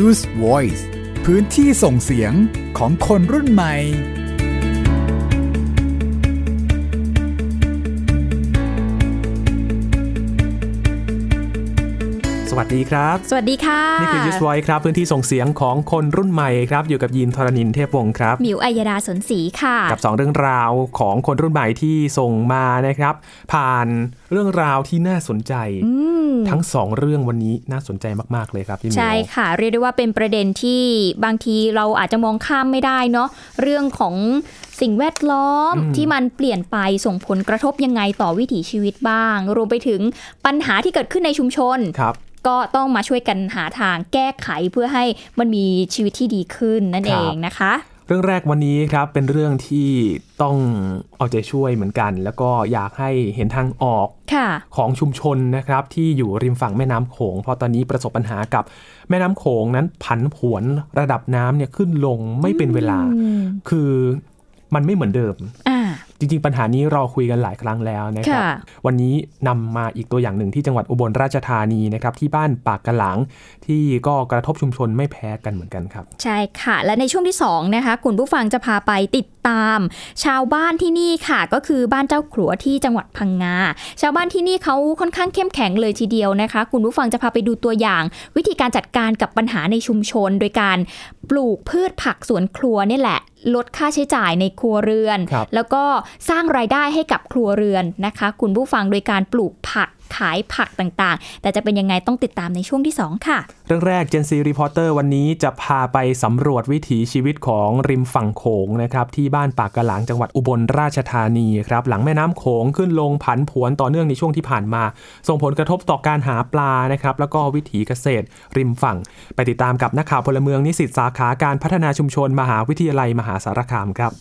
Use Voice พื้นที่ส่งเสียงของคนรุ่นใหม่ สวัสดีครับ สวัสดีค่ะ นี่คือ Use Voice ครับ พื้นที่ส่งเสียงของคนรุ่นใหม่ครับ อยู่กับยินทรณินเทพวงศ์ครับ มิวอัยดาสนศรีค่ะ กับ 2 เรื่องราวของคนรุ่นใหม่ที่ส่งมานะครับ ผ่านเรื่องราวที่น่าสนใจ ทั้ง 2 เรื่องวันนี้น่าสนใจมาก ๆ เลยครับพี่มิวใช่ค่ะ เรียกได้ว่าเป็นประเด็นที่บางทีเราอาจจะมองข้ามไม่ได้เนาะเรื่องของสิ่งแวดล้อมที่มันเปลี่ยนไปส่งผลกระทบยังไงต่อวิถีชีวิตบ้าง รวมไปถึงปัญหาที่เกิดขึ้นในชุมชนครับ ก็ต้องมาช่วยกันหาทางแก้ไขเพื่อให้มันมีชีวิตที่ดีขึ้นนั่นคเอรับงนะคะ เรื่องแรกวันนี้ครับเป็นเรื่องที่ต้องเอาใจช่วยเหมือนกัน แล้วก็อยากให้เห็นทางออกค่ะของชุมชนนะครับที่อยู่ริมฝั่งแม่น้ำโขงเพราะตอนนี้ประสบปัญหากับแม่น้ำโขงนั้นผันผวนระดับน้ำเนี่ยขึ้นลงไม่เป็นเวลาอืมคือมันไม่เหมือนเดิมอ่า จริงๆ ปัญหานี้เราคุยกันหลายครั้งแล้วนะครับค่ะวันนี้นำมาอีกตัวอย่างหนึ่งที่จังหวัดอุบลราชธานีนะครับที่บ้านปากกะหลังที่ก็กระทบชุมชนไม่แพ้กันเหมือนกันครับ ใช่ค่ะ และในช่วงที่2นะคะคุณผู้ฟังจะพาไปติดตาม ชาวบ้านที่นี่ค่ะ ก็คือบ้านเจ้าขลัวที่จังหวัดพังงาชาวบ้านที่นี่เขาค่อนข้างเข้มแข็งเลยทีเดียวนะคะ คุณผู้ฟังจะพาไปดูตัวอย่าง วิธีการจัดการกับปัญหาในชุมชน โดยการปลูกพืชผักสวนครัวนี่แหละ ลดค่าใช้จ่ายในครัวเรือนครับแล้วก็สร้างรายได้ให้กับครัวเรือนนะคะ คุณผู้ฟังโดยการปลูกผัก ขายผักต่างๆ แต่จะเป็นยังไงต้องติดตามในช่วงที่สองค่ะ เรื่องแรก Gen Z Reporter วันนี้จะพาไปสำรวจวิถีชีวิตของริมฝั่งโขงนะครับที่บ้านปากกะหลังจังหวัดอุบลราชธานีครับหลังแม่น้ำโขงขึ้นลงผันผวนต่อเนื่องในช่วงที่ผ่านมา ส่งผลกระทบต่อการหาปลานะครับแล้วก็วิถีเกษตรริมฝั่ง ไปติดตามกับนักข่าวพลเมืองนิสิตสาขาการพัฒนาชุมชนมหาวิทยาลัยมหาสารคามครับ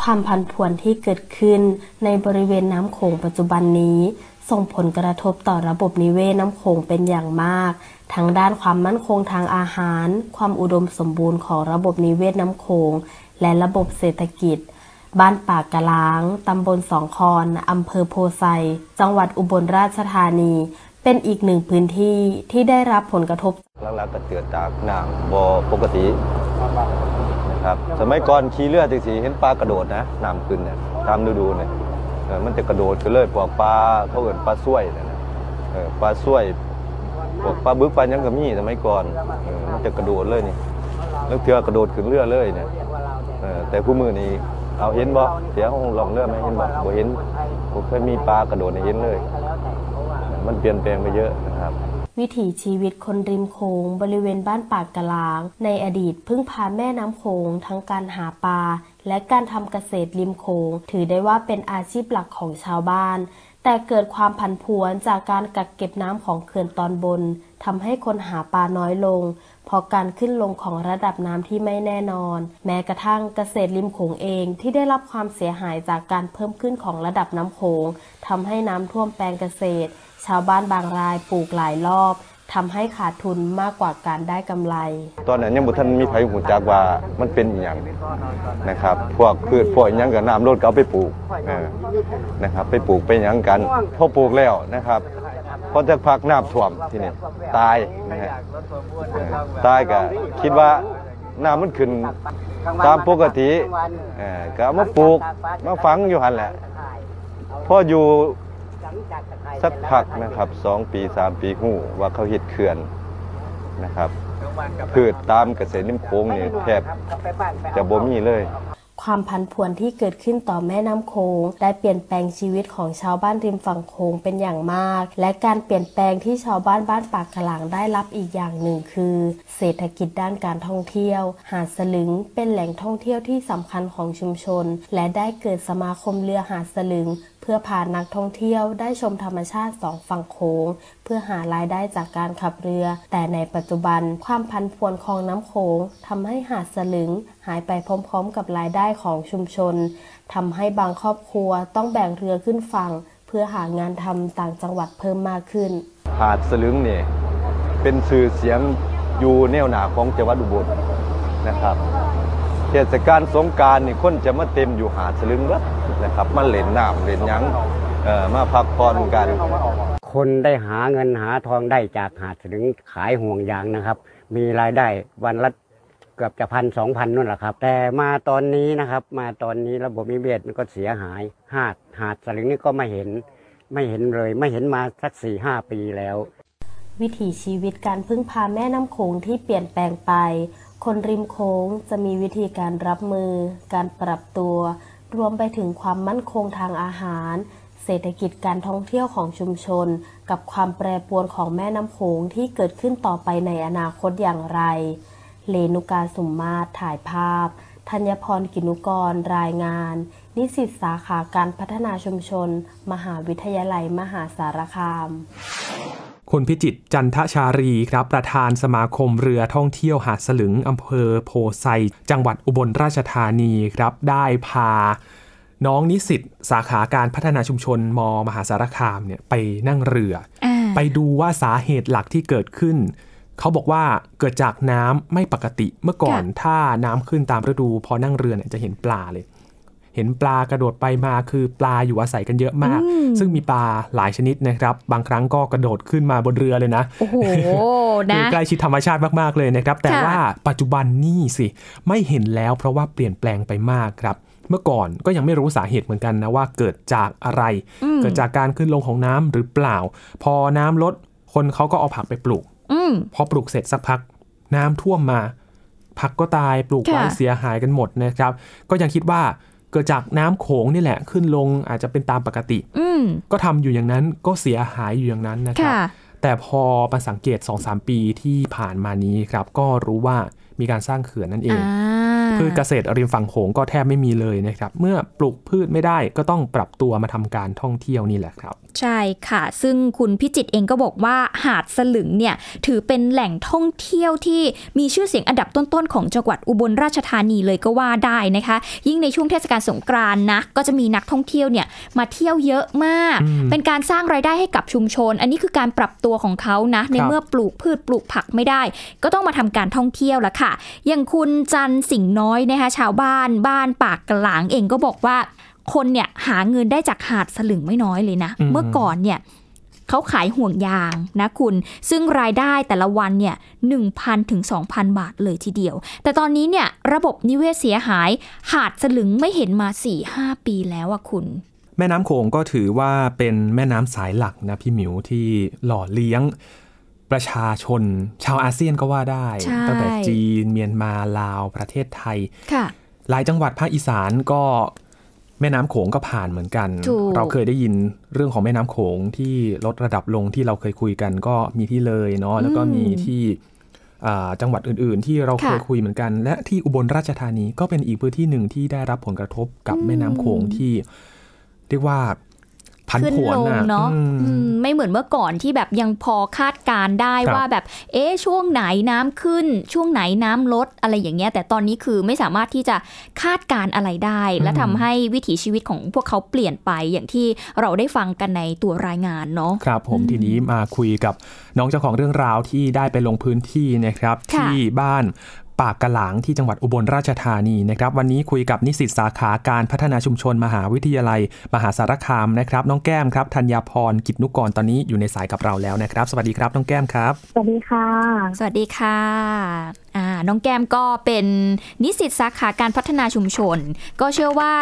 ความพันผวนที่เกิดขึ้นในบริเวณน้ำโขงปัจจุบันนี้ ส่งผลกระทบต่อระบบนิเวศน้ำโขงเป็นอย่างมาก ทั้งด้านความมั่นคงทางอาหาร ความอุดมสมบูรณ์ของระบบนิเวศน้ำโขง และระบบเศรษฐกิจ บ้านปากกะล้าง ตำบลสองคอนอำเภอโพไซ จังหวัดอุบลราชธานี เป็นอีกหนึ่งพื้นที่ที่ได้รับผลกระทบหลักๆก็เกิดจากน้ำบ่ปกตินะครับ สมัยก่อนขี่เรือจังสีเห็นปลากระโดดนะน้ำขึ้นเนี่ยตามฤดูเนี่ย มันจะกระโดดขึ้นเลยพวกปลาเขาเอินปลาส้วยนะนะเออปลาส้วยพวกปลาบึกปลายังก็มีสมัยก่อนเออมันจะกระโดดเลยนี่แล้วเทือกระโดดขึ้นเรือเลยเนี่ยเออแต่ผู้มือนี้เอาเห็นบ่เสียของลองเรือไหมเห็นบ่บ่เห็นบ่เคยมีปลากระโดดให้เห็นเลย มันเปลี่ยนแปลงไปเยอะนะครับวิถีชีวิตคนริมโขงบริเวณบ้านปากกะลาง ในอดีตพึ่งพาแม่น้ำโขงทั้งการหาปลา และการทำเกษตรริมโขงถือได้ว่าเป็นอาชีพหลักของชาวบ้าน แต่เกิดความผันผวนจากการกักเก็บน้ำของเขื่อนตอนบนทำให้คนหาปลาน้อยลง เพราะการขึ้นลงของระดับน้ำที่ไม่แน่นอน แม้กระทั่งเกษตรริมโขงเองที่ได้รับความเสียหายจากการเพิ่มขึ้นของระดับน้ำโขงทำให้น้ำท่วมแปลงเกษตร ชาวบ้านบางรายปลูกหลายรอบ ทำให้ขาดทุนมากกว่าการได้กำไร ตอนนั้นยังบ่ทันมีไผหูจักว่ามันเป็นอหย่างนะครับ พวกพืชพวกอหยังกับน้ำรดก็เอาไปปลูกเออนะครับ ไปปลูกไปหยังกันพอปลูกแล้วนะครับพอจะพักน้ำท่วมที่นี่ตายนะฮะเออตายก็คิดว่าน้ำมันขึ้นตามปกติเออก็เอามาปลูกมาฝังอยู่หันแหละพออยู่ สักพักนะครับสองปีสามปีหูว่าเขาเฮ็ดเขื่อนนะครับ พืชตามเกษตรริมโค้งนี่แทบจะบ่มีเลยความพันผวนที่เกิดขึ้นต่อแม่น้ำโขงได้เปลี่ยนแปลงชีวิตของชาวบ้านริมฝั่งโขงเป็นอย่างมาก และการเปลี่ยนแปลงที่ชาวบ้านบ้านปากกลางได้รับอีกอย่างหนึ่งคือ เศรษฐกิจด้านการท่องเที่ยว หาดสลึงเป็นแหล่งท่องเที่ยวที่สำคัญของชุมชน และได้เกิดสมาคมเรือหาดสลึง เพื่อพานักท่องเที่ยวได้ชมธรรมชาติสองฝั่งโขงเพื่อหารายได้จากการขับเรือ แต่ในปัจจุบันความพันพวนของน้ำโขงทำให้หาดสลึงหายไปพร้อมๆ กับรายได้ของชุมชนทำให้บางครอบครัวต้องแบ่งเรือขึ้นฝั่ง เพื่อหางานทำต่างจังหวัดเพิ่มมากขึ้น หาดสลึงเนี่ยเป็นสื่อเสียงอยู่แนวหนาของจังหวัดอุบลนะครับ เทศกาลสงกรารนี่คนจะมาเต็มอยู่หาดสลึงเบิดนะครับมาเล่นน้ำเล่นหยังเอ่อมาพักผ่อนกัน คนได้หาเงินหาทองได้จากหาดสลึงขายห่วงยางนะครับ มีรายได้วันละเกือบจะพันสองพันนั่นแหละครับ แต่มาตอนนี้นะครับ มาตอนนี้ระบบนิเวศมันก็เสียหายหาดหาดสลิงนี่ก็ไม่เห็น ไม่เห็นเลย ไม่เห็นมาสักสี่ห้าปีแล้ว วิถีชีวิตการพึ่งพาแม่น้ำโขงที่เปลี่ยนแปลงไป คนริมโขงจะมีวิธีการรับมือ การปรับตัว รวมไปถึงความมั่นคงทางอาหาร เศรษฐกิจการท่องเที่ยวของชุมชน กับความแปรปรวนของแม่น้ำโขงที่เกิดขึ้นต่อไปในอนาคตอย่างไร เลนุกาสุมมาตถ่ายภาพ ธัญพรกินุกร รายงาน นิสิตสาขาการพัฒนาชุมชน มหาวิทยาลัยมหาสารคาม คุณพิจิตรจันทชารีครับประธานสมาคมเรือท่องเที่ยวหาดสลึงอำเภอโพไซจังหวัดอุบลราชธานีครับได้พาน้องนิสิตสาขาการพัฒนาชุมชนมมหาสารคามเนี่ยไปนั่งเรืออ่าไปดูว่าสาเหตุหลักที่เกิดขึ้น เขาบอกว่าเกิดจากน้ำไม่ปกติเมื่อก่อนถ้าน้ำขึ้นตามฤดู พอนั่งเรือเนี่ยจะเห็นปลาเลย เห็นปลากระโดดไปมาคือปลาอยู่อาศัยกันเยอะมาก ซึ่งมีปลาหลายชนิดนะครับ บางครั้งก็กระโดดขึ้นมาบนเรือเลยนะโอ้โหคืนะอใกล้ชิดธรรมชาติมากๆเลยนะครับ แต่ค่ะว่าปัจจุบันนี่สิไม่เห็นแล้วเพราะว่าเปลี่ยนแปลงไปมากครับเมื่อก่อนก็ยังไม่รู้สาเหตุเหมือนกันนะว่าเกิดจากอะไรอืมเกิดจากการขึ้นลงของน้ำหรือเปล่า พอน้ำลดคนเขาก็เอาผักไปปลูกอืมพอปลูกเสร็จสักพัก น้ำท่วมมา ผักก็ตายปลูกไว้ค่ะเสียหายกันหมดนะครับ ก็ยังคิดว่า เกิดจากน้ำโขงนี่แหละขึ้นลงอาจจะเป็นตามปกติ อืมก็ทำอยู่อย่างนั้นก็เสียหายอยู่อย่างนั้นนะครับค่ะแต่พอมาสังเกต 2-3 ปีที่ผ่านมานี้ครับ ก็รู้ว่ามีการสร้างเขื่อนนั่นเองอ่า พืชเกษตรริมฝั่งโขงก็แทบไม่มีเลยนะครับ เมื่อปลูกพืชไม่ได้ก็ต้องปรับตัวมาทำการท่องเที่ยวนี่แหละครับ ใช่ค่ะ ซึ่งคุณพิจิตรเองก็บอกว่าหาดสลึงเนี่ยถือเป็นแหล่งท่องเที่ยวที่มีชื่อเสียงอันดับต้นๆของจังหวัดอุบลราชธานีเลยก็ว่าได้นะคะ ยิ่งในช่วงเทศกาลสงกรานต์นะก็จะมีนักท่องเที่ยวเนี่ยมาเที่ยวเยอะมากอืมเป็นการสร้างรายได้ให้กับชุมชน อันนี้คือการปรับตัวของเขานะในเมื่อปลูกพืชปลูกผักไม่ได้ ก็ต้องมาทำการท่องเที่ยวละค่ะ อย่างคุณจันทร์สิงห์น้อยนะคะชาวบ้านบ้านปากกลางเองก็บอกว่า คนเนี่ยหาเงินได้จากหาดสลึงไม่น้อยเลยนะอืมเมื่อก่อนเนี่ยเขาขายห่วงยางนะคุณ ซึ่งรายได้แต่ละวันเนี่ย1,000ถึง2,000 บาทเลยทีเดียว แต่ตอนนี้เนี่ยระบบนิเวศเสียหาย หาดสลึงไม่เห็นมา 4-5 ปีแล้วอะคุณ แม่น้ำโขงก็ถือว่าเป็นแม่น้ำสายหลักนะพี่หมิวที่หล่อเลี้ยง ประชาชน ชาวอาเซียนก็ว่าได้ใช่ตั้งแต่จีนเมียนมาลาวประเทศไทยค่ะหลายจังหวัดภาคอีสานก็แม่น้ำโขงก็ผ่านเหมือนกันถูกเราเคยได้ยินเรื่องของแม่น้ำโขงที่ลดระดับลงที่เราเคยคุยกันก็มีที่เลยเนาะแล้วก็มีที่อ่าจังหวัดอื่น ๆ ที่เราเคยคุยเหมือนกัน และที่อุบลราชธานีก็เป็นอีกพื้นที่หนึ่งที่ได้รับผลกระทบกับแม่น้ำโขงที่ เรียกว่า พันขึ้นผวนลงน่ะเนาะอืมอืมไม่เหมือนเมื่อก่อนที่แบบยังพอคาดการณ์ได้ครับว่าแบบ เอ๊ะช่วงไหนน้ำขึ้น ช่วงไหนน้ำลดอะไรอย่างเงี้ย แต่ตอนนี้คือไม่สามารถที่จะคาดการณ์อะไรได้ และทำให้วิถีชีวิตของพวกเขาเปลี่ยนไปอย่างที่เราได้ฟังกันในตัวรายงานเนาะครับ ผมทีนี้มาคุยกับน้องเจ้าของเรื่องราวที่ได้ไปลงพื้นที่นะครับค่ะที่บ้าน ปากกะหลางที่จังหวัดอุบลราชธานีนะครับวันนี้คุยกับนิสิตสาขาการพัฒนาชุมชนมหาวิทยาลัย มหาสารคามนะครับ น้องแก้มครับธัญญาพรกิจนุกรตอนนี้อยู่ในสายกับเราแล้วนะครับ สวัสดีครับน้องแก้มครับ สวัสดีค่ะ สวัสดีค่ะอ่าน้องแก้มก็เป็นนิสิตสาขาการพัฒนาชุมชน ก็เชื่อว่า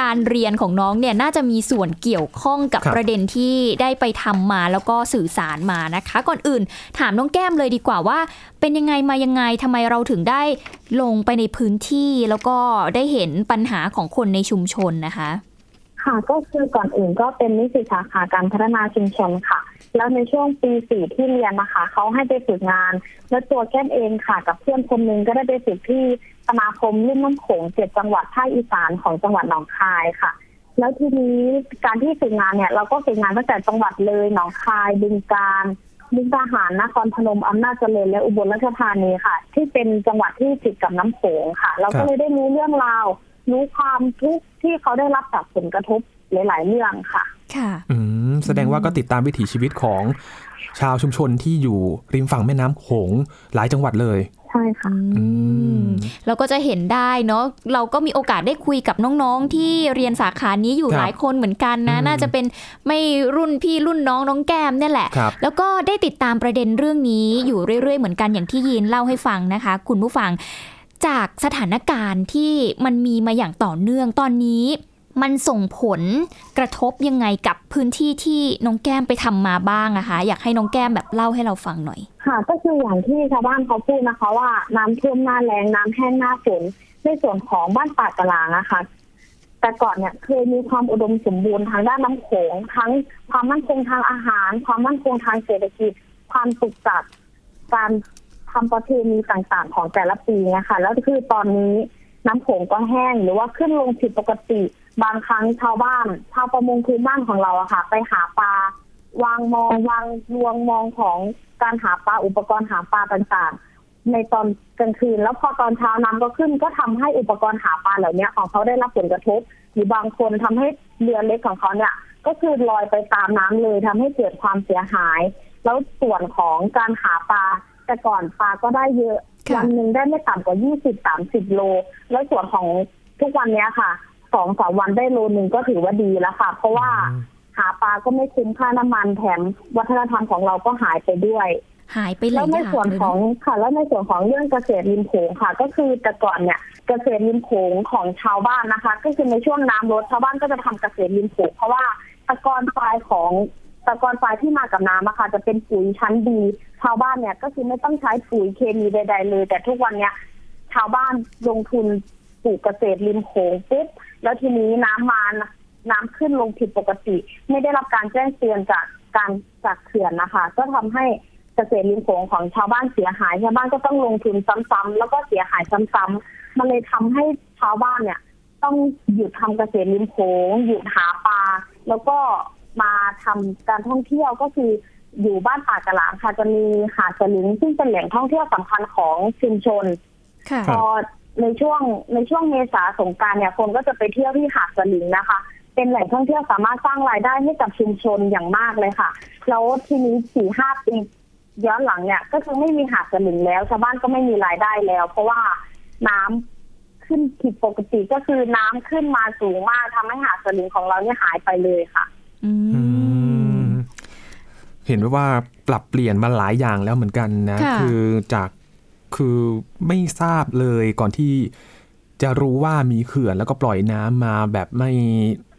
การเรียนของน้องเนี่ยน่าจะมีส่วนเกี่ยวข้องกับครับประเด็นที่ได้ไปทำมาแล้วก็สื่อสารมานะคะ ก่อนอื่น ถามน้องแก้มเลยดีกว่าว่า เป็นยังไงมายังไงทำไมเราถึงได้ลงไปในพื้นที่แล้วก็ได้เห็นปัญหาของคนในชุมชนนะคะ ค่ะก็คือก่อนอื่นก็เป็นนิสิตสาขาการพัฒนาชุมชนค่ะ แล้วในช่วงปีสี่ที่เรียนนะคะเขาให้ไปฝึกงาน แล้วตัวแก้มเองค่ะ กับเพื่อนคนหนึงก็ได้ไปฝึกที่สมาคมลุ่มน้ำโขงเจ็ดจังหวัดภาคอีสานของจังหวัดหนองคายค่ะแล้วทีนี้การที่ฝึกงานเนี่ยเราก็ฝึกงานตั้งแต่จังหวัดเลยหนองคายบึงกาฬ มุกดาหารนครพนมอำนาจเจริญและอุบลราชธานีค่ะ ที่เป็นจังหวัดที่ติดกับน้ำโขงค่ะ เราครัก็บเลยได้รู้เรื่องราว รู้ความทุกข์ที่เขาได้รับจากผลกระทบหลาย ๆ เรื่องค่ะ ค่ะ อืม แสดงว่าก็ติดตามวิถีชีวิตของ ชาวชุมชนที่อยู่ริมฝั่งแม่น้ำโขงหลายจังหวัดเลย ใช่ค่ะอืมเราก็จะเห็นได้เนาะเราก็มีโอกาสได้คุยกับน้องๆ ที่เรียนสาขานี้อยู่ครับหลายคนเหมือนกันนะอืมน่าจะเป็นไม่รุ่นพี่รุ่นน้องน้องแก้มเนี่ยแหละครับแล้วก็ได้ติดตามประเด็นเรื่องนี้อยู่เรื่อยๆเหมือนกันอย่างที่ยีนเล่าให้ฟังนะคะ คุณผู้ฟังจากสถานการณ์ที่มันมีมาอย่างต่อเนื่องตอนนี้ มันส่งผลกระทบยังไงกับพื้นที่ที่น้องแก้มไปทำมาบ้างอะคะ อยากให้น้องแก้มแบบเล่าให้เราฟังหน่อย ค่ะ ก็คืออย่างที่ชาวบ้านเขาพูดนะคะ ว่าน้ำท่วมหน้าแรงน้ำแห้งหน้าฝนในส่วนของบ้านป่ากะลางนะคะแต่ก่อนเนี่ยเคยมีความอุดมสมบูรณ์ทางด้านน้ำโขงทั้งความมั่นคงทางอาหาร ความมั่นคงทางเศรษฐกิจ ความสุขจัดการทำประเพณีต่างๆ ของแต่ละปีนะคะแล้วคือตอนนี้น้ำโขงก็แห้งหรือว่าขึ้นลงผิดปกติ บางครั้งชาวบ้านชาวประมงพื้นบ้านของเราอะค่ะ ไปหาปลาวางมองวางรวงมองของการหาปลาอุปกรณ์หาปลาต่างๆ ในตอนกลางคืน แล้วพอตอนเช้าน้ำก็ขึ้นก็ทำให้อุปกรณ์หาปลาเหล่านี้ของเขาได้รับผลกระทบหรือบางคนทำให้เรือเล็กของเขาเนี่ย ก็คือลอยไปตามน้ำเลยทำให้เกิดความเสียหาย แล้วส่วนของการหาปลาแต่ก่อนปลาก็ได้เยอะค่ะวันหนึ่งได้ไม่ต่ำกว่ายี่สิบสามสิบโล แล้วส่วนของทุกวันเนี้ยค่ะ สองสามวันได้โลหนึ่งก็ถือว่าดีแล้วค่ะ เพราะว่าอืมหาปลาก็ไม่คุ้มค่าน้ำมันแถมวัฒนธรรมของเราก็หายไปด้วย หายไปหแล้ลาวยในอย่างส่วนเลยของเนาะค่ะ แล้วในส่วนของเรื่องเกษตรริมโขงค่ะ ก็คือแต่ก่อนเนี่ย เกษตรริมโขงของชาวบ้านนะคะ ก็คือในช่วงน้ำลดชาวบ้านก็จะทำเกษตรริมโขงเพราะว่าตะกอนทรายของตะกอนทรายที่มากับน้ำอะค่ะจะเป็นปุ๋ยชั้นดี ชาวบ้านเนี่ยก็คือไม่ต้องใช้ปุ๋ยเคมีใด ๆ เลย แต่ทุกวันเนี้ยชาวบ้านลงทุนปลูกเกษตรริมโขงปุ๊บ แล้วทีนี้น้ำมาน้ำขึ้นลงผิดปกติ ไม่ได้รับการแจ้งเตือนจากการจากเขื่อนนะคะ ก็ทำให้เกษตรริมโขงของชาวบ้านเสียหายชาวบ้านก็ต้องลงทุนซ้ำๆแล้วก็เสียหายซ้ำๆมันเลยทำให้ชาวบ้านเนี่ย ต้องหยุดทำเกษตรริมโขงหยุดหาปลาแล้วก็มาทำการท่องเที่ยวก็คืออยู่บ้านป่ากะหลางค่ะจะมีหาดสลิงซึ่งเป็นแหล่งท่องเที่ยวสำคัญของชุมชนค่ะพอ ในช่วงในช่วงเมษาสงกรารเนี่ยคนก็จะไปเที่ยวที่หาดสลิงนะคะ เป็นแหล่งท่องเที่ยวสามารถสร้างรายได้ให้กับชุมชนอย่างมากเลยค่ะ แล้วทีนี้สี่ห้าปีย้อนหลังเนี่ย ก็คือไม่มีหาดสลิงแล้วชาวบ้านก็ไม่มีรายได้แล้ว เพราะว่าน้ำขึ้นผิดปกติก็คือน้ำขึ้นมาสูงมากทำให้หาดสลิงของเราเนี่ยหายไปเลยค่ะอือืมมเห็นว่าปรับเปลี่ยนมาหลายอย่างแล้วเหมือนกันนะค่ะคือจาก คือไม่ทราบเลยก่อนที่จะรู้ว่ามีเขื่อนแล้วก็ปล่อยน้ำมาแบบไม่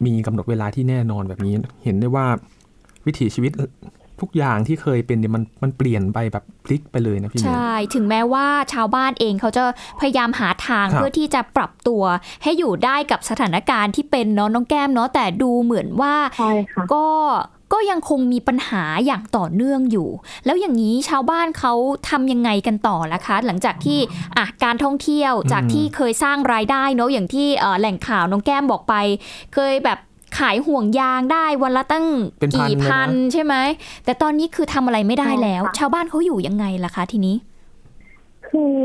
มีกำหนดเวลาที่แน่นอนแบบนี้ เห็นได้ว่าวิถีชีวิตทุกอย่างที่เคยเป็นเนี่ยมันมันเปลี่ยนไปแบบพลิกไปเลยนะพี่เมย์ใช่ ถึงแม้ว่าชาวบ้านเองเขาจะพยายามหาทางครับเพื่อที่จะปรับตัว ให้อยู่ได้กับสถานการณ์ที่เป็นเนาะน้องแก้มเนาะแต่ดูเหมือนว่าใช่ค่ะก็ ก็ยังคงมีปัญหาอย่างต่อเนื่องอยู่ แล้วอย่างนี้ชาวบ้านเขาทำยังไงกันต่อล่ะคะ หลังจากที่อะการท่องเที่ยวจากที่เคยสร้างรายได้เนาะอย่างที่เอ่อแหล่งข่าวน้องแก้มบอกไป เคยแบบขายห่วงยางได้วันละตั้งเป็นพันกี่เลยนะพันใช่ไหมแต่ตอนนี้คือทำอะไรไม่ได้แล้วใช่ค่ะชาวบ้านเขาอยู่ยังไงล่ะคะทีนี้ คือ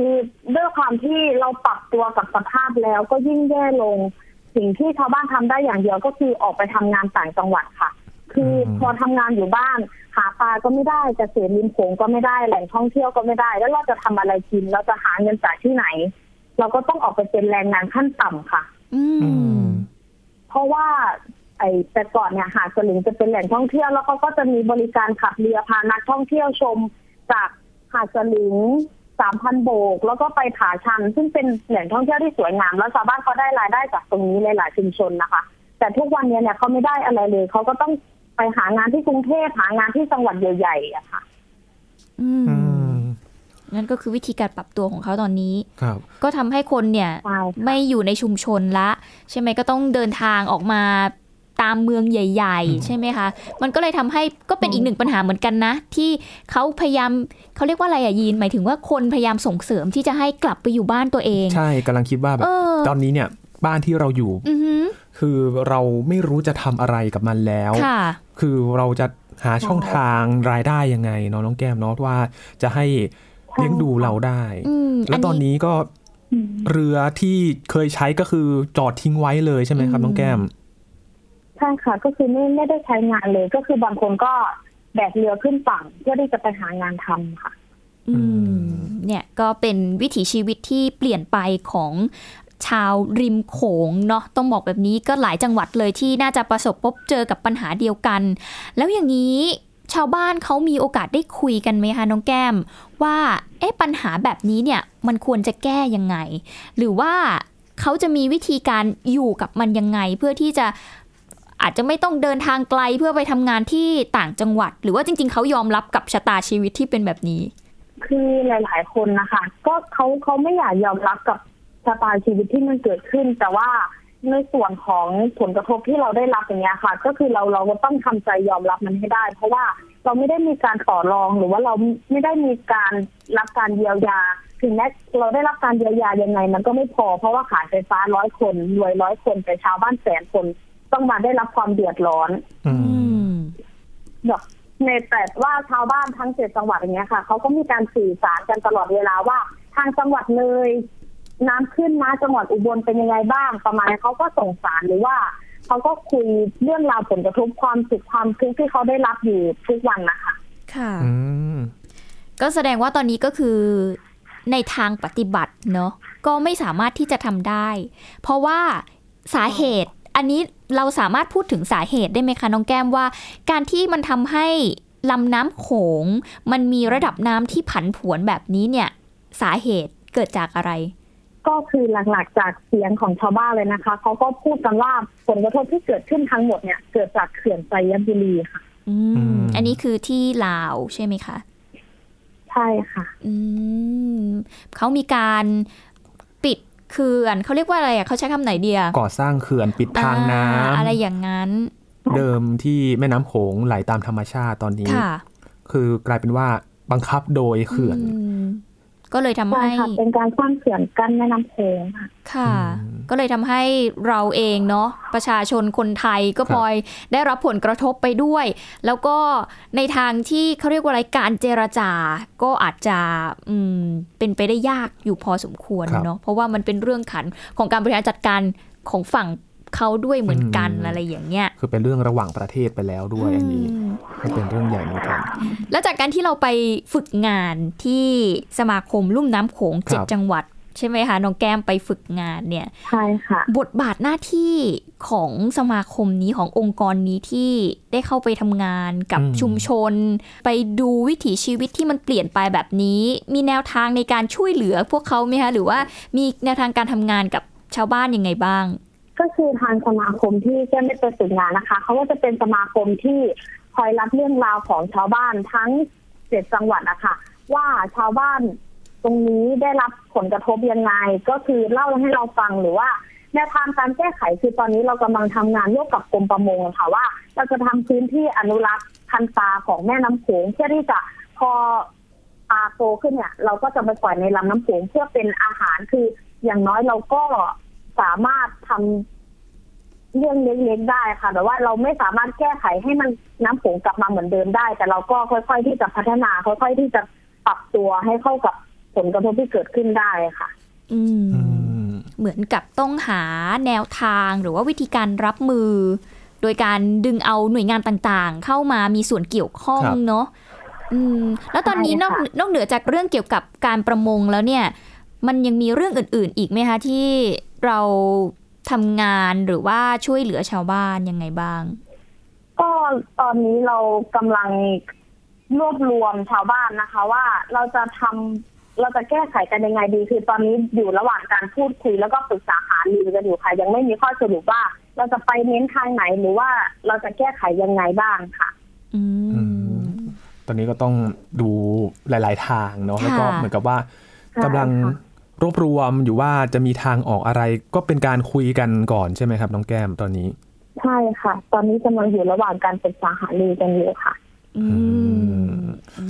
ด้วยความที่เราปรับตัวกับสภาพแล้วก็ยิ่งแย่ลง สิ่งที่ชาวบ้านทำได้อย่างเดียวก็คือออกไปทำงานต่างจังหวัดค่ะ คืออมพอทำงานอยู่บ้าน หาปลาก็ไม่ได้เกษตรริมโขงก็ไม่ได้แหล่งท่องเที่ยวก็ไม่ได้ แล้วเราจะทำอะไรกินเราจะหาเงินจากที่ไหน เราก็ต้องออกไปเป็นแรงงานขั้นต่ำค่ะ อือืมมเพราะว่า ไอ้แต่ก่อนเนี่ยหาดสลิงจะเป็นแหล่งท่องเที่ยวแล้วเขาก็จะมีบริการขับเรือพานักท่องเที่ยวชมจากหาดสลิงสามพันโบก แล้วก็ไปผาชัน ซึ่งเป็นแหล่งท่องเที่ยวที่สวยงาม แล้วชาวบ้านเขาได้รายได้จากตรงนี้หลายๆชุมชนนะคะ แต่ทุกวันเนี้เนี่ยเขาไม่ได้อะไรเลยเขาก็ต้อง ไปหางานที่กรุงเทพหางานที่จังหวัดใหญ่ๆอะค่ะ อืมอืมนั่นก็คือวิธีการปรับตัวของเขาตอนนี้ ครับ ก็ทำให้คนเนี่ยใช่ค่ะไม่อยู่ในชุมชนละ ใช่ไหมก็ต้องเดินทางออกมาตามเมืองใหญ่อืมๆใช่ไหมคะ มันก็เลยทำให้ก็เป็นอีกหนึ่งปัญหาเหมือนกันนะ ที่เขาพยายามเขาเรียกว่าอะไรอะยีนหมายถึงว่าคนพยายามส่งเสริมที่จะให้กลับไปอยู่บ้านตัวเอง ใช่กำลังคิดว่าแบบเออตอนนี้เนี่ย บ้านที่เราอยู่อือหือคือเราไม่รู้จะทำอะไรกับมันแล้วค่ะคือเราจะหาช่องทางรายได้ยังไงเนาะน้องแก้มเนาะว่าจะให้เลี้ยงดูเราได้อืมแล้วตอนนี้ก็อืมเรือที่เคยใช้ก็คือจอดทิ้งไว้เลยใช่ไหมครับอืมน้องแก้มใช่ค่ะ ก็คือไม่ไม่ได้ใช้งานเลย ก็คือบางคนก็แบกเรือขึ้นฝั่งเพื่อที่จะไปหางานทำค่ะอืมเนี่ยก็เป็นวิถีชีวิตที่เปลี่ยนไปของ ชาวริมโขงเนาะต้องบอกแบบนี้ก็หลายจังหวัดเลยที่น่าจะประสบพบเจอกับปัญหาเดียวกัน แล้วอย่างนี้ชาวบ้านเขามีโอกาสได้คุยกันไหมคะน้องแก้ม ว่าเอ๊ะปัญหาแบบนี้เนี่ยมันควรจะแก้ยังไง หรือว่าเขาจะมีวิธีการอยู่กับมันยังไง เพื่อที่จะอาจจะไม่ต้องเดินทางไกลเพื่อไปทำงานที่ต่างจังหวัด หรือว่าจริง ๆเขายอมรับกับชะตาชีวิตที่เป็นแบบนี้ คือหลาย ๆ คนนะคะ ก็เขาเขาไม่อยากยอมรับกับ ชะตาชีวิตที่มันเกิดขึ้น แต่ว่าในส่วนของผลกระทบที่เราได้รับอย่างเงี้ยค่ะ ก็คือเราเราก็ต้องทำใจยอมรับมันให้ได้ เพราะว่าเราไม่ได้มีการต่อรองหรือว่าเราไม่ได้มีการรับการเยียวยา ถึงแม้เราได้รับการเยียวยายังไง มันก็ไม่พอ เพราะว่าขายไฟฟ้าร้อยคนรวยร้อยคนแต่ชาวบ้านแสนคนต้องมาได้รับความเดือดร้อน อืมอืมแบบในแต่ว่าชาวบ้านทั้งเจ็ดจังหวัดอย่างเงี้ยค่ะเขาก็มีการสื่อสารกันตลอดเวลาว่า ทางจังหวัดเลย น้ำขึ้นมาจังหวัดอุบลเป็นยังไงบ้างประมาณนี้เขาก็ส่งสารหรือว่าเขาก็คุยเรื่องราวผลกระทบความสุขความทุกข์ที่เขาได้รับอยู่ทุกวันนะคะค่ะอืมก็แสดงว่าตอนนี้ก็คือในทางปฏิบัติเนาะก็ไม่สามารถที่จะทำได้ เพราะว่าสาเหตุอันนี้เราสามารถพูดถึงสาเหตุได้ไหมคะน้องแก้มว่า การที่มันทำให้ลำน้ำโขง มันมีระดับน้ำที่ผันผวนแบบนี้เนี่ย สาเหตุเกิดจากอะไร ก็คือหลักๆจากเสียงของชาวบ้านเลยนะคะเขาก็พูดกันว่าผลกระทบที่เกิดขึ้นทั้งหมดเนี่ย เกิดจากเขื่อนไซยบุรีค่ะ อืม อันนี้คือที่ลาวใช่ไหมคะ ใช่ค่ะ อืมเขามีการปิดเขื่อนเขาเรียกว่าอะไรอะเขาใช้คำไหนเดียก่อสร้างเขื่อนปิดทางน้อ่อะไรอย่างนั้นำเดิมที่แม่น้ำโขงไหลตามธรรมชาติตอนนี้ค่ะคือกลายเป็นว่าบังคับโดยเขื่อนม ก็เลยทำใช่ให้ค่ะเป็นการสร้างเขื่อนกั้นแม่น้ำโขงค่ะค่ะอืมก็เลยทำให้เราเองเนาะประชาชนคนไทยก็ครับพลอยได้รับผลกระทบไปด้วย แล้วก็ในทางที่เขาเรียกว่าอะไรการเจรจาก็อาจจะอืมเป็นไปได้ยากอยู่พอสมควรเนาะเพราะว่ามันเป็นเรื่องขันของการบริหารจัดการของฝั่ง เขาด้วยเหมือนกันอะไรอย่างเงี้ย คือเป็นเรื่องระหว่างประเทศไปแล้วด้วยอันนี้อืมก็เป็นเรื่องใหญ่เหมือนกัน แล้วจากการที่เราไปฝึกงานที่สมาคมลุ่มน้ำโขงเจ็ดครับจังหวัดใช่ไหมคะน้องแก้มไปฝึกงานเนี่ยใช่ค่ะ บทบาทหน้าที่ของสมาคมนี้ขององค์กรนี้ที่ได้เข้าไปทำงานกับอืมชุมชน ไปดูวิถีชีวิตที่มันเปลี่ยนไปแบบนี้ มีแนวทางในการช่วยเหลือพวกเขาไหมคะหรือว่ามีแนวทางการทำงานกับชาวบ้านยังไงบ้าง ก็คือทางสมาคมที่แก้ได้ไปฝึกงานนะคะเขาก็จะเป็นสมาคมที่คอยรับเรื่องราวของชาวบ้านทั้งเจ็ดจังหวัดนะคะว่าชาวบ้านตรงนี้ได้รับผลกระทบยังไง ก็คือเล่าให้เราฟังหรือว่าแนวทางการแก้ไขคือตอนนี้เรากำลังทำงานร่วมกับกรมประมงค่ะว่า เราจะทำพื้นที่อนุรักษ์พันธุ์ปลาของแม่น้ำโขงเพื่อที่จะพอปลาโตขึ้นเนี่ย เราก็จะไปปล่อยในลำน้ำโขงเพื่อเป็นอาหารคืออย่างน้อยเราก็ สามารถทำเรื่องเล็กๆได้ค่ะ แต่ว่าเราไม่สามารถแก้ไขให้มันน้ำโขงกลับมาเหมือนเดิมได้ แต่เราก็ค่อยๆที่จะพัฒนา ค่อยๆที่จะปรับตัวให้เข้ากับผลกระทบที่เกิดขึ้นได้ค่ะ อืมอืมเหมือนกับต้องหาแนวทางหรือว่าวิธีการรับมือ โดยการดึงเอาหน่วยงานต่างๆ เข้ามามีส่วนเกี่ยวข้องครับเนาะอืม แล้วตอนนี้ใช่นอกค่ะนอกเหนือจากเรื่องเกี่ยวกับการประมงแล้วเนี่ย มันยังมีเรื่องอื่นๆ อีกไหมคะที่เราทำงานหรือว่าช่วยเหลือชาวบ้านยังไงบ้าง ก็ตอนนี้เรากำลังรวบรวมชาวบ้านนะคะ ว่าเราจะทำเราจะแก้ไขกันยังไงดี คือตอนนี้อยู่ระหว่างการพูดคุยแล้วก็ปรึกษาหารือกันอยู่ค่ะ ยังไม่มีข้อสรุปว่า เราจะไปเน้นทางไหนหรือว่าเราจะแก้ไขยังไงบ้างค่ะ อือืมมตอนนี้ก็ต้องดูหลาย ๆ ทางเนาะค่ะแล้วก็เหมือนกับว่าใช่กำลังค่ะ รวบรวมอยู่ว่าจะมีทางออกอะไรก็เป็นการคุยกันก่อนใช่ไหมครับ น้องแก้มตอนนี้ ใช่ค่ะ ตอนนี้กำลังอยู่ระหว่างการปรึกษาหารือกันอยู่ค่ะ อืม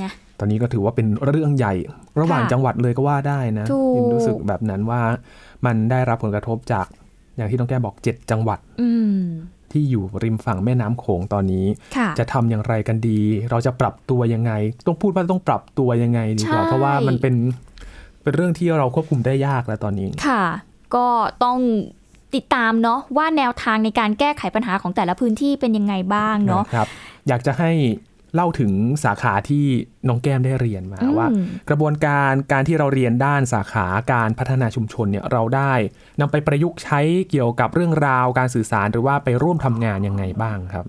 นะตอนนี้ก็ถือว่าเป็นเรื่องใหญ่ ระหว่างค่ะจังหวัดเลยก็ว่าได้นะถูกยินรู้สึกแบบนั้นว่ามันได้รับผลกระทบจากอย่างที่น้องแก้มบอกเจ็ดจังหวัด อืมที่อยู่ริมฝั่งแม่น้ำโขงตอนนี้ค่ะจะทำอย่างไรกันดี เราจะปรับตัวยังไง ต้องพูดว่าต้องปรับตัวยังไงดีกว่าใช่เพราะว่ามันเป็น เป็นเรื่องที่เราควบคุมได้ยากแล้วตอนนี้ ค่ะ ก็ต้องติดตามเนาะว่าแนวทางในการแก้ไขปัญหาของแต่ละพื้นที่เป็นยังไงบ้างเนาะครับ อยากจะให้เล่าถึงสาขาที่น้องแก้มได้เรียนมาอืมว่า กระบวนการการที่เราเรียนด้านสาขาการพัฒนาชุมชนเนี่ยเราได้นำไปประยุกต์ใช้เกี่ยวกับเรื่องราวการสื่อสารหรือว่าไปร่วมทำงานยังไงบ้างครับ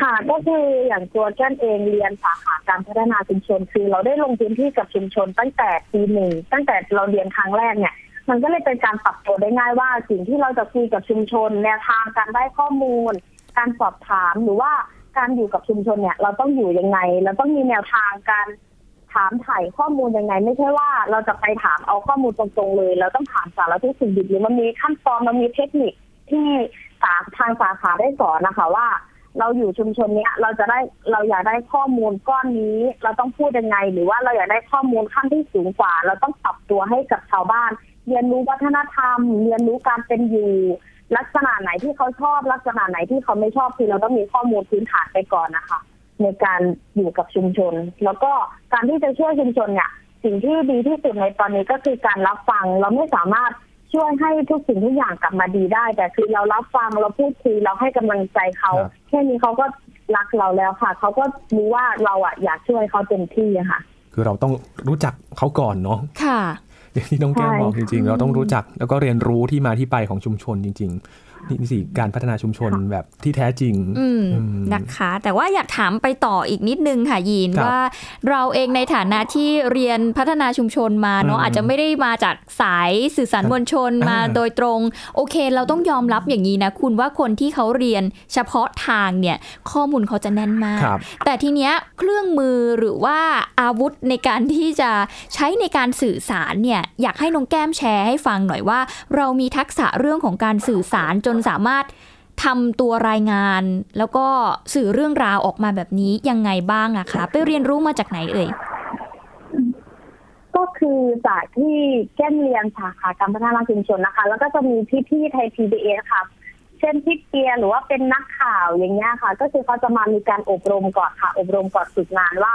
ค่ะก็คืออย่างตัวแก้นเองเรียนสาขาการพัฒนาชุมชนคือ เราได้ลงพื้นที่กับชุมชน ตั้งแต่ปีหนึ่งตั้งแต่เราเรียนครั้งแรกเนี่ย มันก็เลยเป็นการปรับตัวได้ง่ายว่าสิ่งที่เราจะคุยกับชุมชนแนวทางการได้ข้อมูล การสอบถามหรือว่าการอยู่กับชุมชนเนี่ย เราต้องอยู่ยังไง เราต้องมีแนวทางการถามถ่ายข้อมูลยังไง ไม่ใช่ว่าเราจะไปถามเอาข้อมูลตรงๆเลย เราต้องถามสารทุกสิ่งดิบหรือมันมีขั้นตอนมันมีเทคนิคที่สาทางสาขาได้สอนนะคะว่า เราอยู่ชุมชนเนี้ยเราจะได้เราอยากได้ข้อมูลก้อนนี้ เราต้องพูดยังไง หรือว่าเราอยากได้ข้อมูลขั้นที่สูงกว่า เราต้องปรับตัวให้กับชาวบ้าน เรียนรู้วัฒนธรรม เรียนรู้การเป็นอยู่ ลักษณะไหนที่เขาชอบ ลักษณะไหนที่เขาไม่ชอบคือเราต้องมีข้อมูลพื้นฐานไปก่อนนะคะ ในการอยู่กับชุมชน แล้วก็การที่จะช่วยชุมชนเนี่ยสิ่งที่ดีที่สุดในตอนนี้ก็คือการรับฟังเราไม่สามารถ ช่วยให้ทุกสิ่งทุกอย่างกลับมาดีได้ แต่คือเรารับฟังเราพูดคุยเราให้กำลังใจเขาครับแค่นี้เขาก็รักเราแล้วค่ะ เขาก็รู้ว่าเราอะอยากช่วยเขาเต็มที่อะค่ะ คือเราต้องรู้จักเขาก่อนเนาะค่ะอย่างที่น้องแก้มใช่บอกจริงๆ เราต้องรู้จักแล้วก็เรียนรู้ที่มาที่ไปของชุมชนจริง ๆ นี่สิการพัฒนาชุมชนแบบที่แท้จริงอืมอืมนะคะ แต่ว่าอยากถามไปต่ออีกนิดนึงค่ะยีนครับว่าเราเองในฐานะที่เรียนพัฒนาชุมชนมาเนาะอืมอาจจะไม่ได้มาจากสายสื่อสารมวลชนมาอ่าโดยตรง โอเค เราต้องยอมรับอย่างนี้นะคุณว่าคนที่เขาเรียนเฉพาะทางเนี่ยข้อมูลเขาจะแน่นมากครับแต่ทีเนี้ยเครื่องมือหรือว่าอาวุธในการที่จะใช้ในการสื่อสารเนี่ยอยากให้น้องแก้มแชร์ให้ฟังหน่อยว่า เรามีทักษะเรื่องของการสื่อสารจนสามารถทำตัวรายงาน แล้วก็สื่อเรื่องราวออกมาแบบนี้ยังไงบ้างอะคะ ไปเรียนรู้มาจากไหนเอ่ย ก็คือจากที่แก้มเรียนสาขาการพัฒนาชุมชนนะคะ แล้วก็จะมีพี่ๆไทย PBS ค่ะเช่นพี่เปียหรือว่าเป็นนักข่าวอย่างเงี้ยค่ะ ก็คือเขาจะมามีการอบรมก่อนค่ะ อบรมก่อนฝึกงานว่า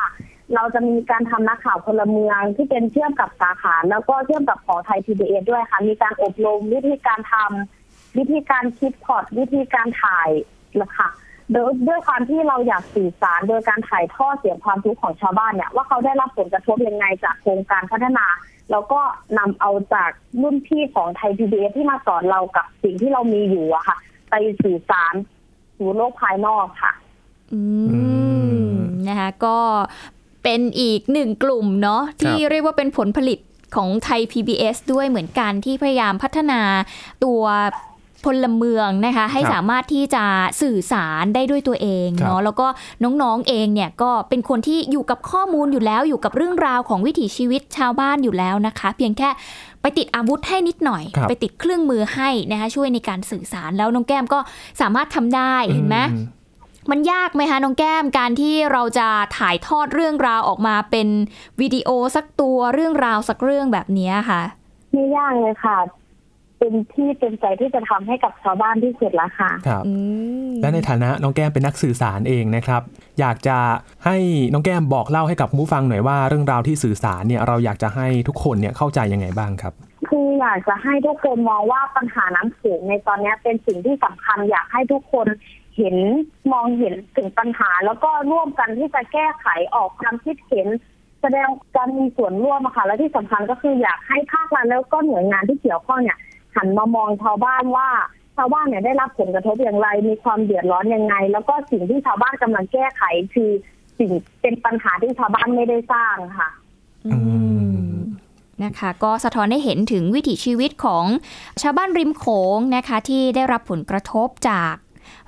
เราจะมีการทำนักข่าวพลเมืองที่เป็นเชื่อมกับสาขา แล้วก็เชื่อมกับขอไทย PBS ด้วยค่ะ มีการอบรมวิธีการทำ วิธีการคิดพอร์ตวิธีการถ่ายนะคะโดยด้วยความที่เราอยากสื่อสารโดยการถ่ายทอดเสียงความทุกข์ของชาวบ้านเนี่ย ว่าเขาได้รับผลกระทบยังไงจากโครงการพัฒนา แล้วก็นำเอาจากรุ่นพี่ของไทย PBS ที่มาสอนเรากับสิ่งที่เรามีอยู่อะค่ะ ไปสื่อสารสู่โลกภายนอกค่ะ อือืมมนะคะก็เป็นอีกหนึ่งกลุ่มเนาะที่เรียกว่าเป็นผลผลิตของไทย PBS ด้วยเหมือนกันที่พยายามพัฒนาตัว พลเมืองนะคะให้ครับสามารถที่จะสื่อสารได้ด้วยตัวเองครับเนาะแล้วก็น้องๆเองเนี่ยก็เป็นคนที่อยู่กับข้อมูลอยู่แล้วอยู่กับเรื่องราวของวิถีชีวิตชาวบ้านอยู่แล้วนะคะ เพียงแค่ไปติดอาวุธให้นิดหน่อยครับไปติดเครื่องมือให้นะคะช่วยในการสื่อสารแล้วน้องแก้มก็สามารถทำได้เห็นไหมอืมันยากไหมคะน้องแก้มการที่เราจะถ่ายทอดเรื่องราวออกมาเป็นวิดีโอสักตัวเรื่องราวสักเรื่องแบบนี้ค่ะ ไม่ยากเลยค่ะ เป็นที่เต็มใจที่จะทำให้กับชาวบ้านที่สุดแล้วค่ะครับอืมและในฐานะน้องแก้มเป็นนักสื่อสารเองนะครับ อยากจะให้น้องแก้มบอกเล่าให้กับคุณผู้ฟังหน่อยว่าเรื่องราวที่สื่อสารเนี่ยเราอยากจะให้ทุกคนเนี่ยเข้าใจยังไงบ้างครับคืออยากจะให้ทุกคนมองว่าปัญหาน้ำเสียงในตอนนี้เป็นสิ่งที่สำคัญอยากให้ทุกคนเห็นมองเห็นถึงปัญหา แล้วก็ร่วมกันที่จะแก้ไขออกความคิดเห็น แสดงการมีส่วนร่วมอะค่ะและที่สำคัญก็คืออยากให้ภาครัฐแล้วก็หน่วยงานที่เกี่ยวข้องเนี่ย หันมามองชาวบ้านว่าชาวบ้านเนี่ยได้รับผลกระทบอย่างไร มีความเดือดร้อนยังไง แล้วก็สิ่งที่ชาวบ้านกำลังแก้ไขคือสิ่งเป็นปัญหาที่ชาวบ้านไม่ได้สร้างค่ะอืมนะคะก็สะท้อนให้เห็นถึงวิถีชีวิตของชาวบ้านริมโขงนะคะที่ได้รับผลกระทบจาก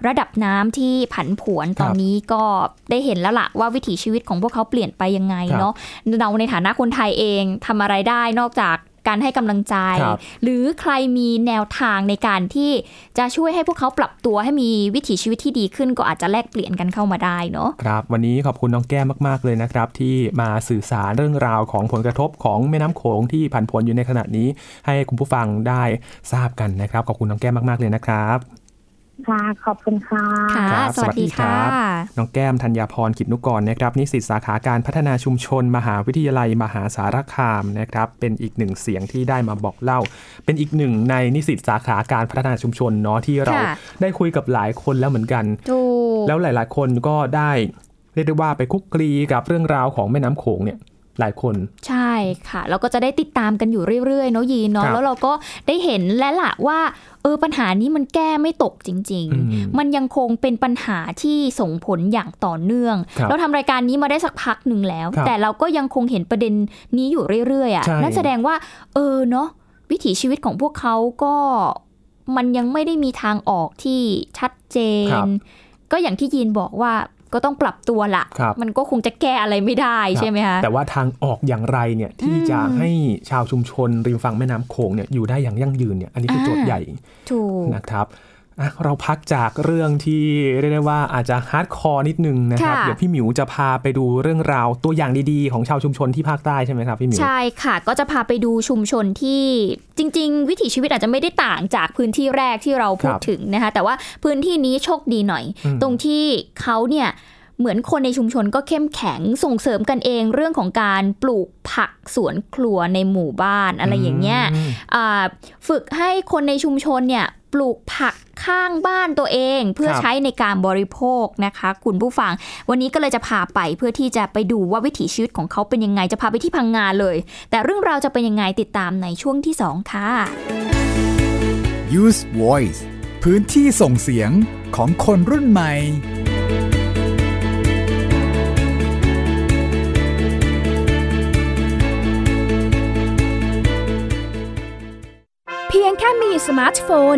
ระดับน้ำที่ผันผวนตอนนี้ก็ได้เห็นแล้วล่ะว่าวิถีชีวิตของพวกเขาเปลี่ยนไปยังไงครับเนาะเราในฐานะคนไทยเองทำอะไรได้นอกจาก การให้กำลังใจครับหรือใครมีแนวทางในการที่จะช่วยให้พวกเขาปรับตัวให้มีวิถีชีวิตที่ดีขึ้นก็อาจจะแลกเปลี่ยนกันเข้ามาได้เนาะครับวันนี้ขอบคุณน้องแก้มมากๆเลยนะครับ ที่มาสื่อสารเรื่องราวของผลกระทบของแม่น้ำโขงที่ผันผวนอยู่ในขณะนี้ ให้คุณผู้ฟังได้ทราบกันนะครับ ขอบคุณน้องแก้มมากๆเลยนะครับ ค่ะขอบคุณค่ะค่ะครับสวัสดีสวัสดีครัค่ะบน้องแก้มธัญญาพรกิจนุกรนะครับนิสิตสาขาการพัฒนาชุมชน มหาวิทยาลัยมหาสารคามนะครับ เป็นอีกหนึ่งเสียงที่ได้มาบอกเล่า เป็นอีกหนึ่งในนิสิตสาขาการพัฒนาชุมชนเนาะที่เราค่ะได้คุยกับหลายคนแล้วเหมือนกันถูกแล้วหลาย ๆ คนก็ได้เรียกได้ว่าไปคุกคลีกับเรื่องราวของแม่น้ำโขงเนี่ย หลายคน ใช่ค่ะ แล้วก็จะได้ติดตามกันอยู่เรื่อยๆ เนาะยีนเนาะครับแล้วเราก็ได้เห็นแล้วล่ะว่าเออปัญหานี้มันแก้ไม่ตกจริงอืมๆมันยังคงเป็นปัญหาที่ส่งผลอย่างต่อเนื่องครับเราทำรายการนี้มาได้สักพักหนึ่งแล้วครับแต่เราก็ยังคงเห็นประเด็นนี้อยู่เรื่อยๆอะใช่นั่นแสดงว่า เออเนาะวิถีชีวิตของพวกเขาก็มันยังไม่ได้มีทางออกที่ชัดเจนครับก็อย่างที่ยีนบอกว่า ก็ต้องปรับตัวละครับมันก็คงจะแก้อะไรไม่ได้ใช่ไหมคะแต่ว่าทางออกอย่างไรเนี่ยที่อืมจะให้ชาวชุมชนริมฝั่งแม่น้ำโขงเนี่ยอยู่ได้อย่างยั่งยืนเนี่ยอันนี้คือโจทย์ใหญ่ถูกนะครับอะ เราพักจากเรื่องที่เรียกได้ว่าอาจจะ hardcore นิดนึงนะครับค่ะเดี๋ยวพี่หมิวจะพาไปดูเรื่องราวตัวอย่างดีๆ ของชาวชุมชนที่ภาคใต้ใช่ไหมครับพี่หมิว ใช่ค่ะ ก็จะพาไปดูชุมชนที่จริง ๆ วิถีชีวิตอาจจะไม่ได้ต่างจากพื้นที่แรกที่เราพูดครับถึงนะคะ แต่ว่าพื้นที่นี้โชคดีหน่อยอืมตรงที่เขาเนี่ยเหมือนคนในชุมชนก็เข้มแข็งส่งเสริมกันเองเรื่องของการปลูกผักสวนครัวในหมู่บ้านอะไรอย่างเงี้ยมอ่าฝึกให้คนในชุมชนเนี่ย ปลูกผักข้างบ้านตัวเอง เพื่อครับใช้ในการบริโภคนะคะ คุณผู้ฟัง วันนี้ก็เลยจะพาไปเพื่อที่จะไปดูว่าวิถีชีวิตของเขาเป็นยังไงจะพาไปที่พังงาเลย แต่เรื่องราวจะเป็นยังไงติดตามในช่วงที่ 2 ค่ะ Use Voice พื้นที่ส่งเสียงของคนรุ่นใหม่เพียงแค่มีสมาร์ทโฟน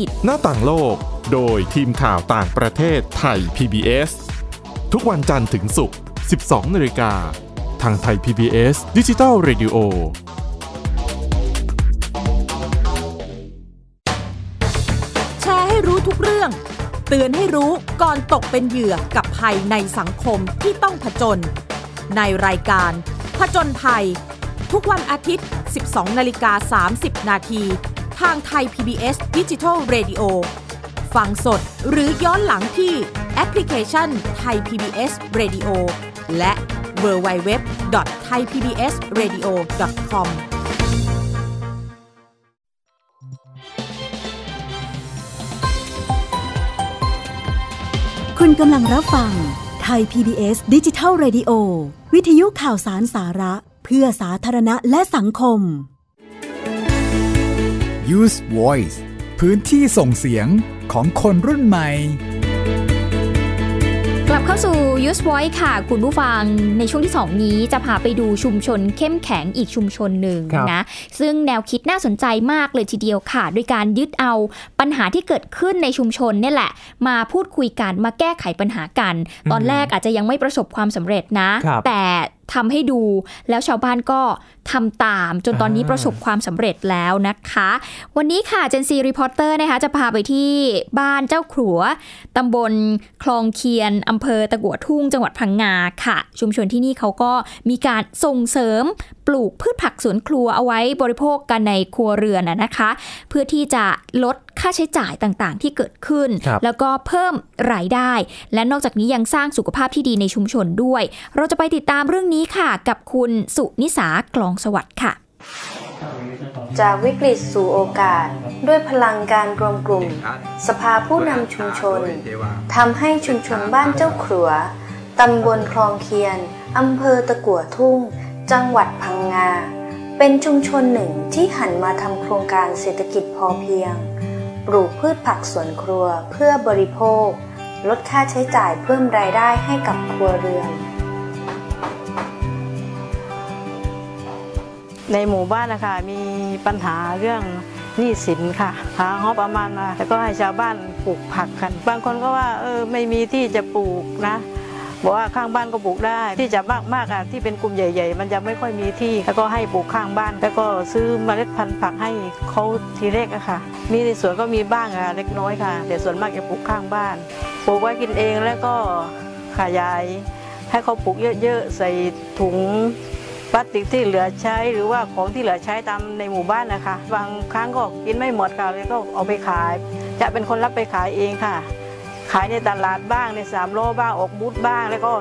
ิจหน้าต่างโลก โดยทีมข่าวต่างประเทศไทย PBS ทุกวันจันทร์ถึงศุกร์ 12 นาฬิกา ทางไทย PBS ดิจิทัล Radio แชร์ให้รู้ทุกเรื่อง เตือนให้รู้ก่อนตกเป็นเหยื่อกับภัยในสังคมที่ต้องผจญ ในรายการ ผจญภัย ทุกวันอาทิตย์ 12 นาฬิกา 30 นาที ทางไทย PBS d i g i ดิจิ Radio ฟังสดหรือย้อนหลังที่แอปพลิเคชันไทย PBS Radio และ w w w t h a i PBS Radio com คุณกำลังรับฟังไทย PBS ดิจิทัล Radio วิทยุข่าวสารสาระ เพื่อสาธารณะและสังคม Use Voice พื้นที่ส่งเสียงของคนรุ่นใหม่ กลับเข้าสู่ Use Voice ค่ะ คุณผู้ฟังในช่วงที่ 2 นี้จะพาไปดูชุมชนเข้มแข็งอีกชุมชนหนึ่งครับนะ ซึ่งแนวคิดน่าสนใจมากเลยทีเดียวค่ะ โดยการยึดเอาปัญหาที่เกิดขึ้นในชุมชนเนี่ยแหละ มาพูดคุยกันมาแก้ไขปัญหากัน ตอนแรกอาจจะยังไม่ประสบความสำเร็จนะครับแต่ ทำให้ดู แล้วชาวบ้านก็ทำตามจนตอนนี้อ่าประสบความสำเร็จแล้วนะคะ วันนี้ค่ะ Gen Z Reporter นะคะจะพาไปที่บ้านเจ้าขรัวตำบลคลองเคียนอำเภอตะกั่วทุ่งจังหวัดพังงาค่ะ ชุมชนที่นี่เขาก็มีการส่งเสริมปลูกพืชผักสวนครัวเอาไว้บริโภคกันในครัวเรือนนะนะคะ เพื่อที่จะลดค่าใช้จ่ายต่างๆ ที่เกิดขึ้นครับแล้วก็เพิ่มรายได้ และนอกจากนี้ยังสร้างสุขภาพที่ดีในชุมชนด้วย เราจะไปติดตามเรื่องนี้ค่ะ กับคุณสุนิสากลองสวัสดิ์ค่ะ จากวิกฤตสู่โอกาส ด้วยพลังการรวมกลุ่ม สภาผู้นำชุมชนทำให้ชุมชนบ้านเจ้าขรัวตำบลคลองเคียนอำเภอตะกั่วทุ่ง จังหวัดพังงา เป็นชุมชนหนึ่งที่หันมาทำโครงการเศรษฐกิจพอเพียง ปลูกพืชผักสวนครัวเพื่อบริโภค ลดค่าใช้จ่ายเพิ่มรายได้ให้กับครัวเรือน ในหมู่บ้านนะคะมีปัญหาเรื่องหนี้สินค่ะ หางบประมาณมาแล้วก็ให้ชาวบ้านปลูกผักกัน บางคนก็ว่าเออไม่มีที่จะปลูกนะ บอกว่าข้างบ้านก็ปลูกได้ที่จะมากมากอะที่เป็นกลุ่มใหญ่ ๆ มันจะไม่ค่อยมีที่ แล้วก็ให้ปลูกข้างบ้าน แล้วก็ซื้อเมล็ดพันธุ์ผักให้เขาทีแรกอะค่ะ มีในสวนก็มีบ้างอะเล็กน้อยค่ะ แต่ส่วนมากจะปลูกข้างบ้านปลูกไว้กินเองแล้วก็ขยาย ให้เขาปลูกเยอะๆใส่ถุงพลาสติกที่เหลือใช้หรือว่าของที่เหลือใช้ตามในหมู่บ้านนะคะ บางครั้งก็กินไม่หมดค่ะเลยก็เอาไปขาย จะเป็นคนรับไปขายเองค่ะ ขายในตลาดบ้างในสามโลบ้างออกบูธบ้าง แล้วก็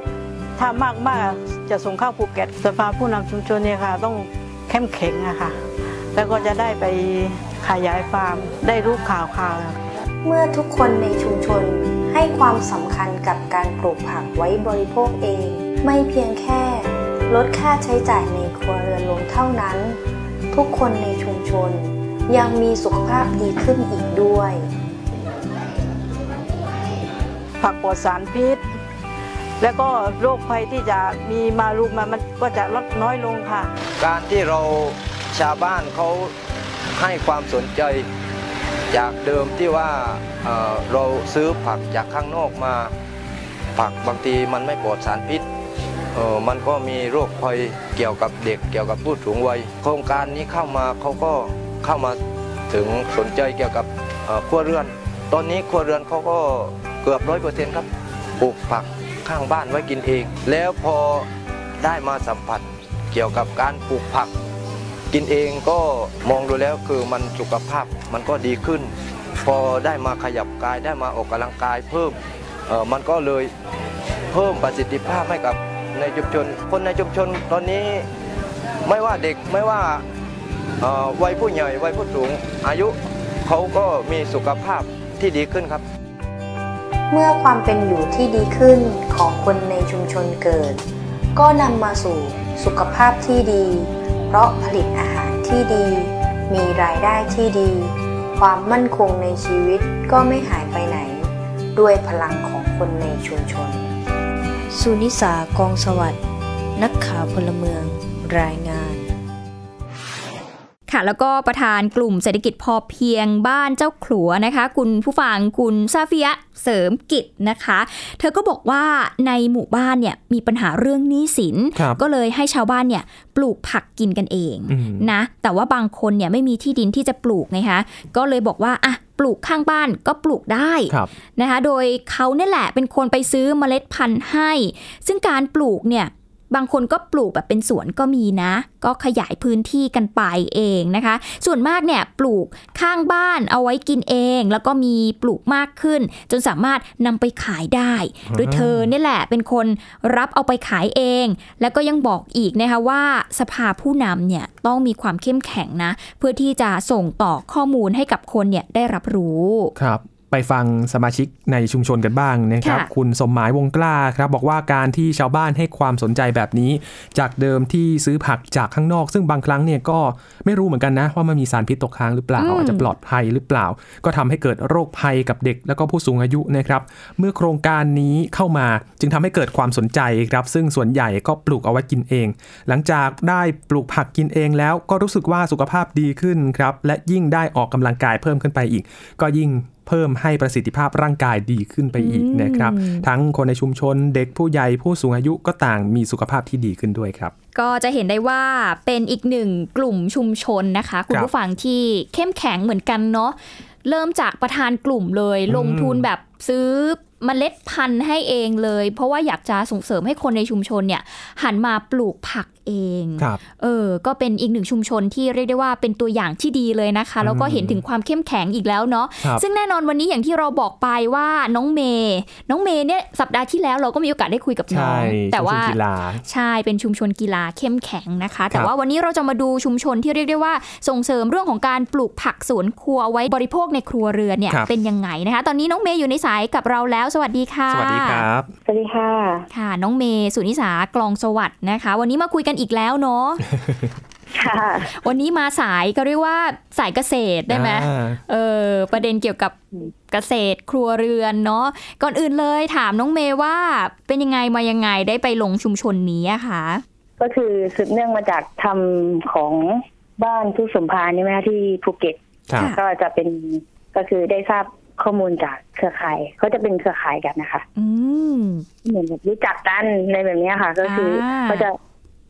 ถ้ามากมากจะส่งเข้าภูเก็ตสภาผู้นำชุมชนเนี่ยค่ะ ต้องเข้มแข็งอะค่ะแล้วก็จะได้ไปขยายฟาร์มได้รู้ข่าวข่าวเมื่อทุกคนในชุมชนให้ความสำคัญกับการปลูกผักไว้บริโภคเอง ไม่เพียงแค่ ลดค่าใช้จ่ายในครัวเรือนลงเท่านั้น ทุกคนในชุมชนยังมีสุขภาพดีขึ้นอีกด้วย ผักปลอดสารพิษ แล้วก็โรคภัยที่จะมีมารุมมามันก็จะลดน้อยลงค่ะ การที่เราชาวบ้านเขาให้ความสนใจจากเดิมที่ว่าเเราซื้อผักจากข้างนอกมา ผักบางทีมันไม่ปลอดสารพิษมันก็มีโรคภัยเกี่ยวกับเด็กเกี่ยวกับผู้สูงวัย โครงการนี้เข้ามาเขาก็เข้ามาถึงสนใจเกี่ยวกับครัวเรือน ตอนนี้ครัวเรือนเขาก็ เกือบร้อยเปอร์เซ็นต์ครับปลูกผักข้างบ้านไว้กินเอง แล้วพอได้มาสัมผัสเกี่ยวกับการปลูกผัก กินเองก็มองดูแล้วคือมันสุขภาพมันก็ดีขึ้น พอได้มาขยับกายได้มาออกกำลังกายเพิ่มเออมันก็เลยเพิ่มประสิทธิภาพให้กับในชุมชน คนในชุมชนตอนนี้ไม่ว่าเด็กไม่ว่าวัยผู้ใหญ่วัยผู้สูงอายุเขาก็มีสุขภาพที่ดีขึ้นครับ เมื่อความเป็นอยู่ที่ดีขึ้นของคนในชุมชนเกิด ก็นำมาสู่สุขภาพที่ดี เพราะผลิตอาหารที่ดี มีรายได้ที่ดี ความมั่นคงในชีวิตก็ไม่หายไปไหน ด้วยพลังของคนในชุมชน สุนิสากองสวัสดิ์นักข่าวพลเมืองรายงาน ค่ะแล้วก็ประธานกลุ่มเศรษฐกิจพอเพียงบ้านเจ้าขลัวนะคะ คุณผู้ฟังคุณซาฟิยะเสริมกิจนะคะ เธอก็บอกว่าในหมู่บ้านเนี่ยมีปัญหาเรื่องหนี้สินครับก็เลยให้ชาวบ้านเนี่ยปลูกผักกินกันเองอืมนะแต่ว่าบางคนเนี่ยไม่มีที่ดินที่จะปลูกไงคะก็เลยบอกว่าอะปลูกข้างบ้านก็ปลูกได้ครับนะคะโดยเขาเนี่ยแหละเป็นคนไปซื้อเมล็ดพันธุ์ให้ ซึ่งการปลูกเนี่ย บางคนก็ปลูกแบบเป็นสวนก็มีนะ ก็ขยายพื้นที่กันไปเองนะคะ ส่วนมากเนี่ยปลูกข้างบ้านเอาไว้กินเอง แล้วก็มีปลูกมากขึ้น จนสามารถนำไปขายได้ โดยเธอเนี่ยแหละเป็นคนรับเอาไปขายเอง แล้วก็ยังบอกอีกนะคะว่าสภาผู้นำเนี่ยต้องมีความเข้มแข็งนะ เพื่อที่จะส่งต่อข้อมูลให้กับคนเนี่ยได้รับรู้ ครับ ไปฟังสมาชิกในชุมชนกันบ้างนะครับค่ะคุณสมหมายวงกล้าครับ บอกว่าการที่ชาวบ้านให้ความสนใจแบบนี้ จากเดิมที่ซื้อผักจากข้างนอก ซึ่งบางครั้งเนี่ยก็ไม่รู้เหมือนกันนะ ว่ามันมีสารพิษตกค้างหรือเปล่าอืมอาจจะปลอดภัยหรือเปล่า ก็ทำให้เกิดโรคภัยกับเด็กแล้วก็ผู้สูงอายุนะครับ เมื่อโครงการนี้เข้ามาจึงทำให้เกิดความสนใจครับ ซึ่งส่วนใหญ่ก็ปลูกเอาไว้กินเอง หลังจากได้ปลูกผักกินเองแล้วก็รู้สึกว่าสุขภาพดีขึ้นครับและยิ่งได้ออกกำลังกายเพิ่มขึ้นไปอีก ก็ยิ่ง เพิ่มให้ประสิทธิภาพร่างกายดีขึ้นไปอีกนะครับอืมทั้งคนในชุมชนเด็กผู้ใหญ่ผู้สูงอายุก็ต่างมีสุขภาพที่ดีขึ้นด้วยครับ ก็จะเห็นได้ว่าเป็นอีกหนึ่งกลุ่มชุมชนนะคะ คุณครับผู้ฟังที่เข้มแข็งเหมือนกันเนาะเริ่มจากประธานกลุ่มเลยอืมลงทุนแบบซื้อเมล็ดพันธุ์ให้เองเลย เพราะว่าอยากจะส่งเสริมให้คนในชุมชนเนี่ยหันมาปลูกผัก เองครับเออก็เป็นอีกหนึ่งชุมชนที่เรียกได้ว่าเป็นตัวอย่างที่ดีเลยนะคะ แล้วก็เห็นถึงความเข้มแข็งอีกแล้วเนาะครับซึ่งแน่นอนวันนี้อย่างที่เราบอกไปว่าน้องเมย์น้องเมย์เนี่ยสัปดาห์ที่แล้วเราก็มีโอกาสได้คุยกับน้อใช่งแต่ว่าชุมชนกีฬาใช่เป็นชุมชนกีฬาเข้มแข็งนะคะ แต่ครับว่าวันนี้เราจะมาดูชุมชนที่เรียกได้ว่าส่งเสริมเรื่องของการปลูกผักสวนครัวเอาไว้บริโภคในครัวเรือนเนี่ยครับเป็นยังไงนะคะ ตอนนี้น้องเมย์อยู่ในสายกับเราแล้ว สวัสดีค่ะ สวัสดีครับ สวัสดีค่ะ ค่ะ น้องเมย์สุนิสากลองสวัสดิ์นะคะ วันนี้มาคุยกันอีกแล้วเนาะค่ะวันนี้มาสายก็เรียกว่าสายเกษตรได้ไหมอ่าเออประเด็นเกี่ยวกับเกษตรครัวเรือนเนาะก่อนอื่นเลยถามน้องเมย์ว่าเป็นยังไงมายังไงได้ไปลงชุมชนนี้อะคะก็คือสืบเนื่องมาจากทำของบ้านทุกสมภารนี่ไหมคะที่ภูเก็ตครับก็จะเป็นก็คือได้ทราบข้อมูลจากเครือข่ายเขาจะเป็นเครือข่ายกันนะคะ อืมเหมือนแบบรู้จักกันในแบบเนี้ยค่ะ ก็คืออาเขาจะ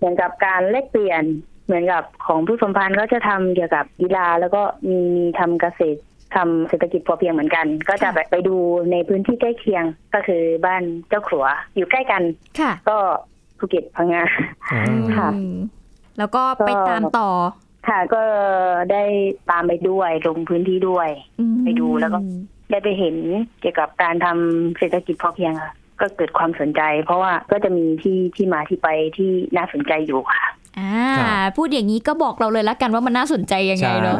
เหมือนกับการแลกเปลี่ยนเหมือนกับของผู้สมภารเขาจะทำเกี่ยวกับกีฬาแล้วก็มีมีทำเกษตรทำเศรษฐกิจพอเพียงเหมือนกัน ก็จะแบบไปดูในพื้นที่ใกล้เคียงก็คือบ้านเจ้าขลัวอยู่ใกล้กันค่ะก็ภูเก็ตพังงาค่ะอืมแล้วก็ไปตามต่อ ค่ะ ก็ได้ตามไปด้วยลงพื้นที่ด้วยอืมไปดูแล้วก็ได้ไปเห็นเกี่ยวกับการทำเศรษฐกิจพอเพียงค่ะ ก็เกิดความสนใจ เพราะว่าก็จะมีที่ที่มาที่ไปที่น่าสนใจอยู่ค่ะอ่าครับพูดอย่างนี้ก็บอกเราเลยละกันว่ามันน่าสนใจยังไงใช่เนาะ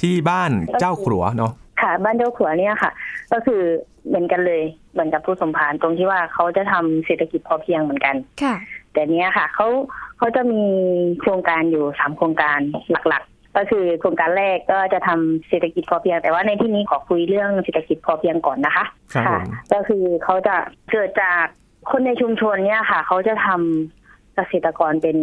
ที่บ้านเจ้าขลัวเนาะค่ะ บ้านเจ้าขัวเนี่ยค่ะ ก็คือเหมือนกันเลยเหมือนกับผู้สมภารตรงที่ว่าเขาจะทำเศรษฐกิจพอเพียงเหมือนกันค่ะ แต่เนี้ยค่ะเขาเขาจะมีโครงการอยู่สามโครงการหลักๆ ก็คือโครงการแรกก็จะทำเศรษฐกิจพอเพียง แต่ว่าในที่นี้ขอคุยเรื่องเศรษฐกิจพอเพียงก่อนนะคะครับผมก็คือเขาจะเกิดจากคนในชุมชนเนี่ยค่ะ เขาจะทำเกษตรกรเป็น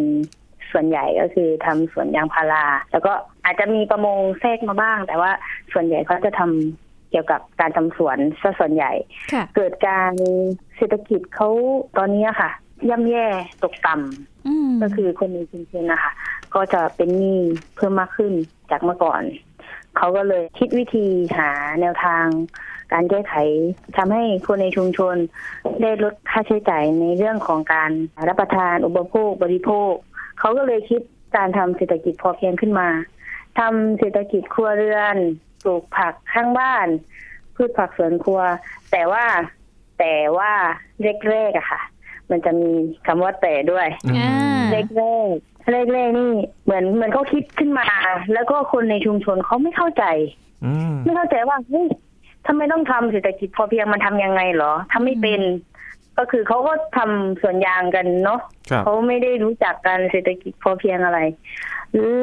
ส่วนใหญ่ก็คือทำสวนยางพารา แล้วก็อาจจะมีประมงแทรกมาบ้าง แต่ว่าส่วนใหญ่เขาจะทำเกี่ยวกับการทำสวนซะส่วนใหญ่ค่ะเกิดการเศรษฐกิจเขาตอนนี้ค่ะ ย่ำแย่ตกต่ำอืมก็คือคนในชุมชนนะคะก็จะเป็นหนี้เพิ่มมากขึ้นจากเมื่อก่อน เขาก็เลยคิดวิธีหาแนวทาง การแก้ไขทำให้คนในชุมชนได้ลดค่าใช้จ่ายในเรื่องของการรับประทานอุปโภคบริโภค เขาก็เลยคิดการทำเศรษฐกิจพอเพียงขึ้นมาทำเศรษฐกิจครัวเรือนปลูกผักข้างบ้าน พืชผักสวนครัว แต่ว่าแต่ว่าแรกๆอะค่ะ มันจะมีคำว่าแต่ด้วยอ่าแรกแรกแรกแรกๆนี่เหมือนเหมือนเขาคิดขึ้นมา แล้วก็คนในชุมชนเขาไม่เข้าใจอืมไม่เข้าใจว่าเฮ้ยทำไมต้องทำเศรษฐกิจพอเพียงมันทำยังไงเหรอทำไม่เป็น ก็คือเขาก็ทำสวนยางกันเนาะครับเขาไม่ได้รู้จักการเศรษฐกิจพอเพียงอะไร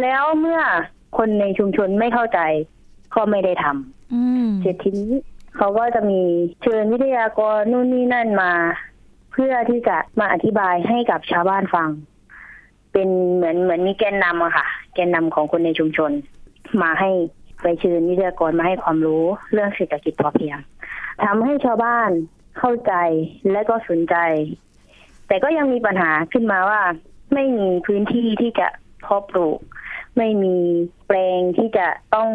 แล้วเมื่อคนในชุมชนไม่เข้าใจก็ไม่ได้ทำอืมเสร็จทีนี้เขาก็จะมีเชิญวิทยากรนู่นนี่นั่นมาเพื่อที่จะมาอธิบายให้กับชาวบ้านฟัง เป็นเหมือนเหมือนมีแกนนำอะค่ะ แกนนำของคนในชุมชน มาให้ไปเชิญวิทยากรมาให้ความรู้เรื่องเศรษฐกิจพอเพียงทำให้ชาวบ้านเข้าใจและก็สนใจ แต่ก็ยังมีปัญหาขึ้นมาว่า ไม่มีพื้นที่ที่จะเพาะปลูก ไม่มีแปลงที่จะต้อง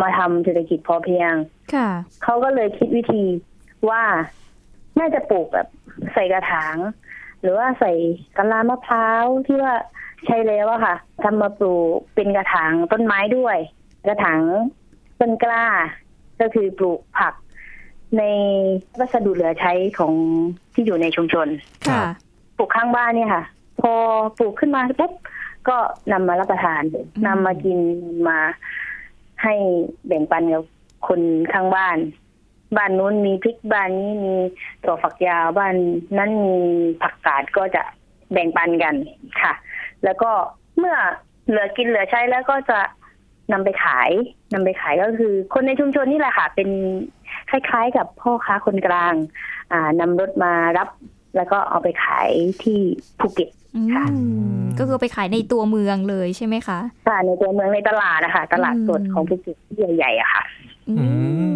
มาทำเศรษฐกิจพอเพียง ค่ะ เขาก็เลยคิดวิธีว่าน่าจะปลูกแบบ ใส่กระถาง หรือว่าใส่กะลามะพร้าวที่ว่าใช้แล้วอะค่ะทำมาปลูกเป็นกระถางต้นไม้ด้วย กระถางต้นกล้า ก็คือปลูกผักในวัสดุเหลือใช้ของที่อยู่ในชุมชนค่ะปลูกข้างบ้านเนี่ยค่ะ พอปลูกขึ้นมาปุ๊บก็นำมารับประทานนำมากินนำมาให้แบ่งปันกับคนข้างบ้าน บ้านนู้นมีพริกบ้านนี้มีถั่วฝักยาวบ้านนั้นมีผักกาดก็จะแบ่งปันกันค่ะ แล้วก็เมื่อเหลือกินเหลือใช้แล้วก็จะนำไปขายนำไปขายก็คือ คนในชุมชนนี่แหละค่ะ เป็นคล้ายๆ กับพ่อค้าคนกลาง อ่านำรถมารับ แล้วก็เอาไปขายที่ภูเก็ตอืมก็คือไปขายในตัวเมืองเลยใช่ไหมคะค่ะในตัวเมืองในตลาดนะคะตลาดสดของภูเก็ตที่ใหญ่ๆอะค่ะ อืม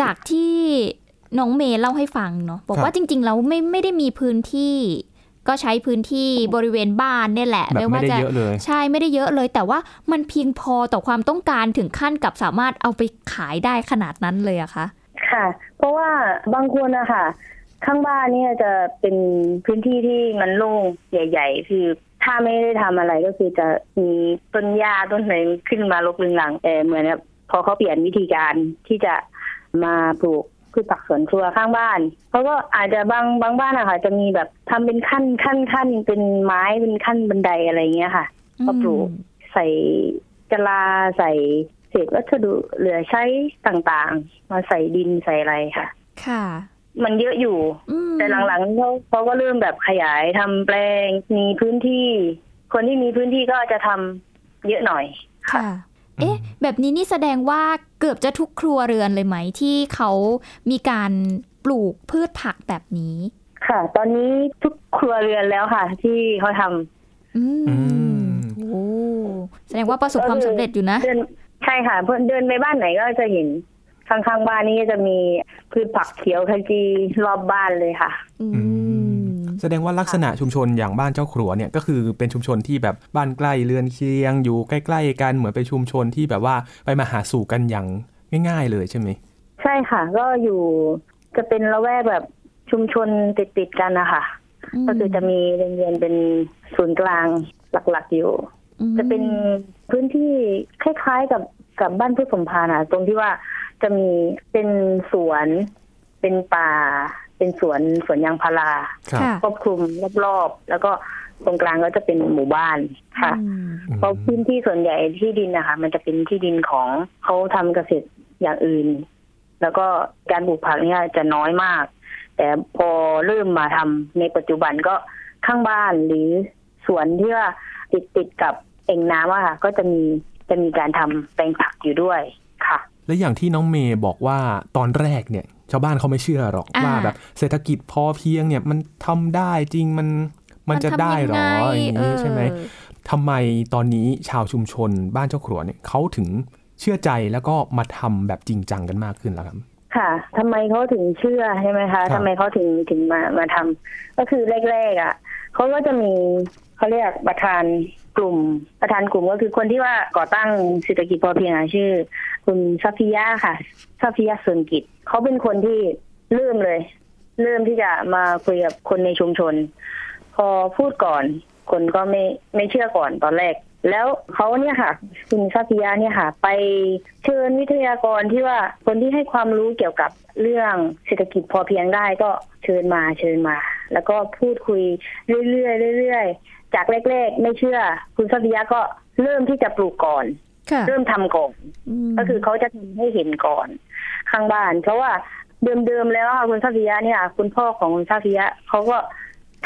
จากที่น้องเมย์เล่าให้ฟังเนาะบอกว่าจริงๆแล้วไม่ไม่ได้มีพื้นที่ ก็ใช้พื้นที่บริเวณบ้านเนี่ยแหละแบบไม่ได้เยอะเลยใช่ไม่ได้เยอะเลย แต่ว่ามันเพียงพอต่อความต้องการถึงขั้นกับสามารถเอาไปขายได้ขนาดนั้นเลยอะคะค่ะ เพราะว่าบางคนนะคะข้างบ้านเนี่ยจะเป็นพื้นที่ที่มันโล่งใหญ่ ๆ คือถ้าไม่ได้ทำอะไรก็คือจะมีต้นหญ้าต้นไหนขึ้นมารกลึงหลังแต่เหมือนกับพอเขาเปลี่ยนวิธีการที่จะ มาปลูกพืชผักสวนครัวข้างบ้านเขาก็อาจจะบางบางบ้านอะค่ะ จะมีแบบทำเป็นขั้นขั้นขั้นเป็นไม้เป็นขั้นบันไดอะไรอย่างเงี้ยค่ะ ก็ปลูกใส่กะลาใส่เศษวัสดุเหลือใช้ต่างๆ มาใส่ดินใส่อะไรค่ะ ค่ะ มันเยอะอยู่ แต่หลังๆเขาเขาก็เริ่มแบบขยายทำแปลงมีพื้นที่ คนที่มีพื้นที่ก็จะทำเยอะหน่อยค่ะ เอ๊ะ แบบนี้นี่แสดงว่าเกือบจะทุกครัวเรือนเลยไหมที่เขามีการปลูกพืชผักแบบนี้ ค่ะ ตอนนี้ทุกครัวเรือนแล้วค่ะ ที่เขาทำอืมโอ้แสดงว่าประสบความสำเร็จอยู่นะเดินใช่ค่ะเพื่อนเดินไปบ้านไหนก็จะเห็นข้างๆบ้านนี่ก็จะมีพืชผักเขียวขจีรอบบ้านเลยค่ะ แสดงว่าลักษณะชุมชนอย่างบ้านเจ้าครัวเนี่ยก็คือเป็นชุมชนที่แบบบ้านใกล้เรือนเคียง อยู่ใกล้ ๆ กันเหมือนเป็นชุมชนที่แบบว่าไปมาหาสู่กันอย่างง่าย ๆ เลยใช่ไหมใช่ค่ะ ก็อยู่จะเป็นละแวกแบบชุมชนติดๆกันนะคะก็คือจะมีโรงเรียนเป็นศูนย์กลางหลักๆอยู่ จะเป็นพื้นที่คล้ายๆกับกับบ้านพืชสมภารอะตรงที่ว่าจะมีเป็นสวนเป็นป่า เป็นสวนสวนยางพาราครับครอบคลุมรอบๆแล้วก็ตรงกลางก็จะเป็นหมู่บ้านค่ะ เพราะพื้นที่ส่วนใหญ่ที่ดินนะคะ มันจะเป็นที่ดินของเขาทำเกษตรอย่างอื่น แล้วก็การปลูกผักเนี่ยจะน้อยมาก แต่พอเริ่มมาทำในปัจจุบันก็ข้างบ้านหรือสวนที่ว่าติดติดกับเอ่งน้ำอะค่ะ ก็จะมีจะมีการทำแปลงผักอยู่ด้วยค่ะ และอย่างที่น้องเมย์บอกว่าตอนแรกเนี่ย ชาวบ้านเขาไม่เชื่อหรอกอ่าว่าแบบเศรษฐกิจพอเพียงเนี่ยมันทำได้จริงมันมันจะได้หรอมันทำยังไงอย่างนี้เออใช่ไหมทำไมตอนนี้ชาวชุมชนบ้านเจ้าขรัวเนี่ยเขาถึงเชื่อใจแล้วก็มาทำแบบจริงจังกันมากขึ้นแล้วครับค่ะทำไมเขาถึงเชื่อใช่ไหมคะครับทำไมเขาถึงถึงมามาทำก็คือแรกๆอะเขาก็จะมีเขาเรียกประธานกลุ่ม ประธานกลุ่มก็คือคนที่ว่าก่อตั้งเศรษฐกิจพอเพียงอะชื่อ คุณซัฟฟิยาค่ะซัฟฟิยาเซินกิจเขาเป็นคนที่เริ่มเลย เริ่มที่จะมาคุยกับคนในชุมชน พอพูดก่อน คนก็ไม่ไม่เชื่อก่อนตอนแรก แล้วเขาเนี่ยค่ะ คุณซาฟิยาเนี่ยค่ะ ไปเชิญวิทยากรที่ว่าคนที่ให้ความรู้เกี่ยวกับเรื่องเศรษฐกิจพอเพียงได้ก็เชิญมาเชิญมา แล้วก็พูดคุยเรื่อยๆเรื่อยๆจากแรก ๆ ไม่เชื่อ คุณซาฟิยาก็เริ่มที่จะปลูกก่อน เริ่มทำก่อนก็คือเขาจะทำให้เห็นก่อน ข้างบ้าน เพราะว่าเดิมๆแล้วอะคุณซาฟิยะเนี่ย คุณพ่อของคุณซาฟิยะเขาก็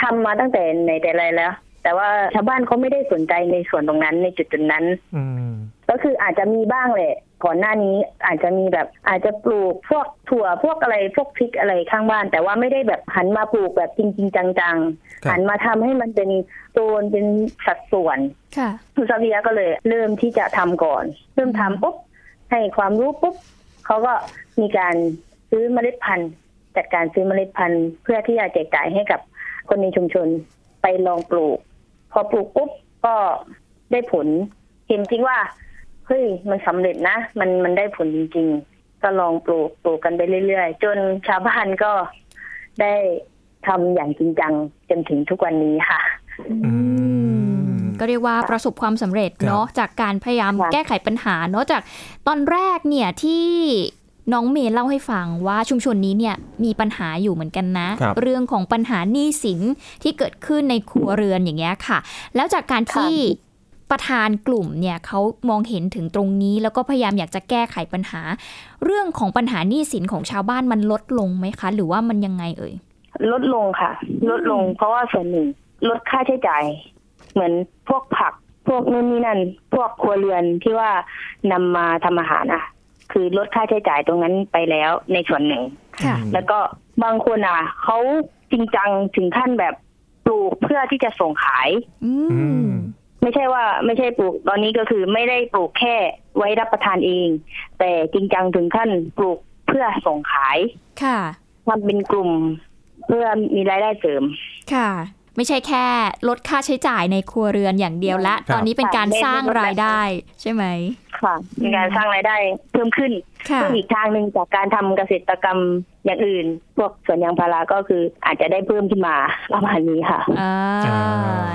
ทำมาตั้งแต่ไหนแต่ไรแล้ว แต่ว่าชาวบ้านเขาไม่ได้สนใจในส่วนตรงนั้นในจุดจุดๆนั้นอืมก็คืออาจจะมีบ้างแหละ ก่อนหน้านี้อาจจะมีแบบอาจจะปลูกพวกถั่วพวกอะไรพวกพริกอะไรข้างบ้าน แต่ว่าไม่ได้แบบหันมาปลูกแบบจริงๆจังๆ หันมาทำให้มันเป็นโซนเป็นสัดส่วนค่ะคุณซาเวียก็เลยเริ่มที่จะทำก่อน เริ่มทำปุ๊บให้ความรู้ปุ๊บเขาก็มีการซื้อเมล็ดพันธุ์จัดการซื้อเมล็ดพันธุ์ เพื่อที่จะแจกจ่ายให้กับคนในชุมชนไปลองปลูก พอปลูกปุ๊บก็ได้ผล เห็นจริงว่า เฮ้ยมันสำเร็จนะ มันมันได้ผลจริง ๆ ก็ลองปลูกปลูกกันไปเรื่อยๆ จนชาวบ้านก็ได้ทำอย่างจริงจังจนถึงทุกวันนี้ค่ะก็เรียกว่าประสบความสำเร็จเนาะจากการพยายามแก้ไขปัญหาเนาะจากตอนแรกเนี่ยที่น้องเมย์เล่าให้ฟังว่าชุมชนนี้เนี่ยมีปัญหาอยู่เหมือนกันนะครับเรื่องของปัญหาหนี้สินที่เกิดขึ้นในครัวเรือนอย่างเงี้ยค่ะ แล้วจากการที่ ประธานกลุ่มเนี่ยเขามองเห็นถึงตรงนี้ แล้วก็พยายามอยากจะแก้ไขปัญหา เรื่องของปัญหาหนี้สินของชาวบ้านมันลดลงไหมคะ หรือว่ามันยังไงเอ่ย ลดลงค่ะ ลดลง เพราะว่าส่วนหนึ่งลดค่าใช้จ่าย เหมือนพวกผักพวกนู่นนี่นั่น พวกครัวเรือนที่ว่านำมาทำอาหารอะ คือลดค่าใช้จ่ายตรงนั้นไปแล้วในส่วนหนึ่งค่ะแล้วก็บางคนอะเขาจริงจังถึงขั้นแบบปลูกเพื่อที่จะส่งขาย ไม่ใช่ว่าไม่ใช่ปลูกตอนนี้ก็คือไม่ได้ปลูกแค่ไว้รับประทานเอง แต่จริงจังถึงขั้นปลูกเพื่อส่งขาย ค่ะทำเป็นกลุ่มเพื่อมีรายได้เสริม ค่ะ ไม่ใช่แค่ลดค่าใช้จ่ายในครัวเรือนอย่างเดียวละครับตอนนี้เป็นการสร้างรายได้ ใช่ไหมค่ะมีการสร้างรายได้เพิ่มขึ้นค่ะเพิ่มอีกทางหนึ่งจากการทำเกษตรกรรมอย่างอื่น พวกสวนยางพาราก็คืออาจจะได้เพิ่มขึ้นมาประมาณนี้ค่ะอ่า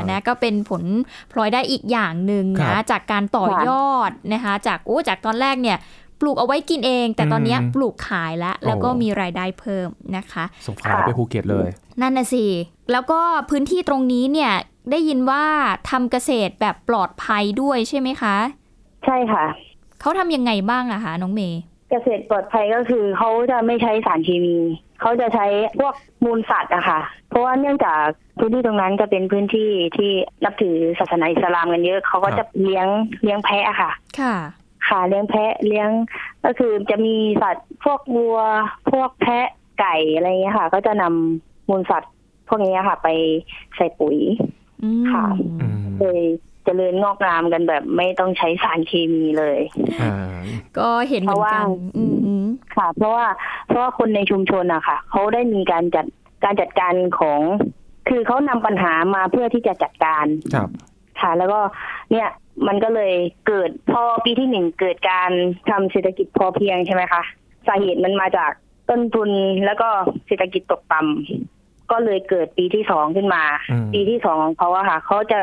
นะก็เป็นผลพลอยได้อีกอย่างหนึ่งครันะบจากการต่อยอดนะคะจากโอ้จากตอนแรกเนี่ยปลูกเอาไว้กินเอง แต่ตอนเนี้ยอืมปลูกขายแล้ว แล้วก็โอ้มีรายได้เพิ่มนะคะส่งขายไปภูเก็ตเลย นั่นน่ะสิ แล้วก็พื้นที่ตรงนี้เนี่ยได้ยินว่าทำเกษตรแบบปลอดภัยด้วยใช่ไหมคะ ใช่ค่ะ เขาทำยังไงบ้างอะคะน้องเมย์เกษตรปลอดภัยก็คือเขาจะไม่ใช้สารเคมี เขาจะใช้พวกมูลสัตว์อะค่ะ เพราะว่าเนื่องจากพื้นที่ตรงนั้นจะเป็นพื้นที่ที่นับถือศาสนาอิสลามกันเยอะ เขาก็จะเลี้ยงเลี้ยงแพะอะค่ะ ค่ะ ค่ะเลี้ยงแพะเลี้ยงก็คือจะมีสัตว์พวกวัว พวกแพะไก่อะไรเงี้ยค่ะ ก็จะนำ มูลสัตว์พวกนี้ค่ะ ไปใส่ปุ๋ยค่ะเลยเจริญงอกงามกันแบบไม่ต้องใช้สารเคมีเลยก็เห็นเหเพมือนราะว่ากันอืมค่ะ เพราะว่าเพราะว่าคนในชุมชนอะค่ะ เขาได้มีการจัดการจัดการของ คือเขานำปัญหามาเพื่อที่จะจัดการครับค่ะ แล้วก็เนี่ยมันก็เลยเกิดพอปีที่หนึ่งเกิดการทำเศรษฐกิจพอเพียงใช่ไหมคะสาเหตุมันมาจากต้นทุนแล้วก็เศรษฐกิจตกต่ำ ก็เลยเกิดปีที่สองขึ้นมาอืมปีที่สองของเขาอะค่ะเขาจะ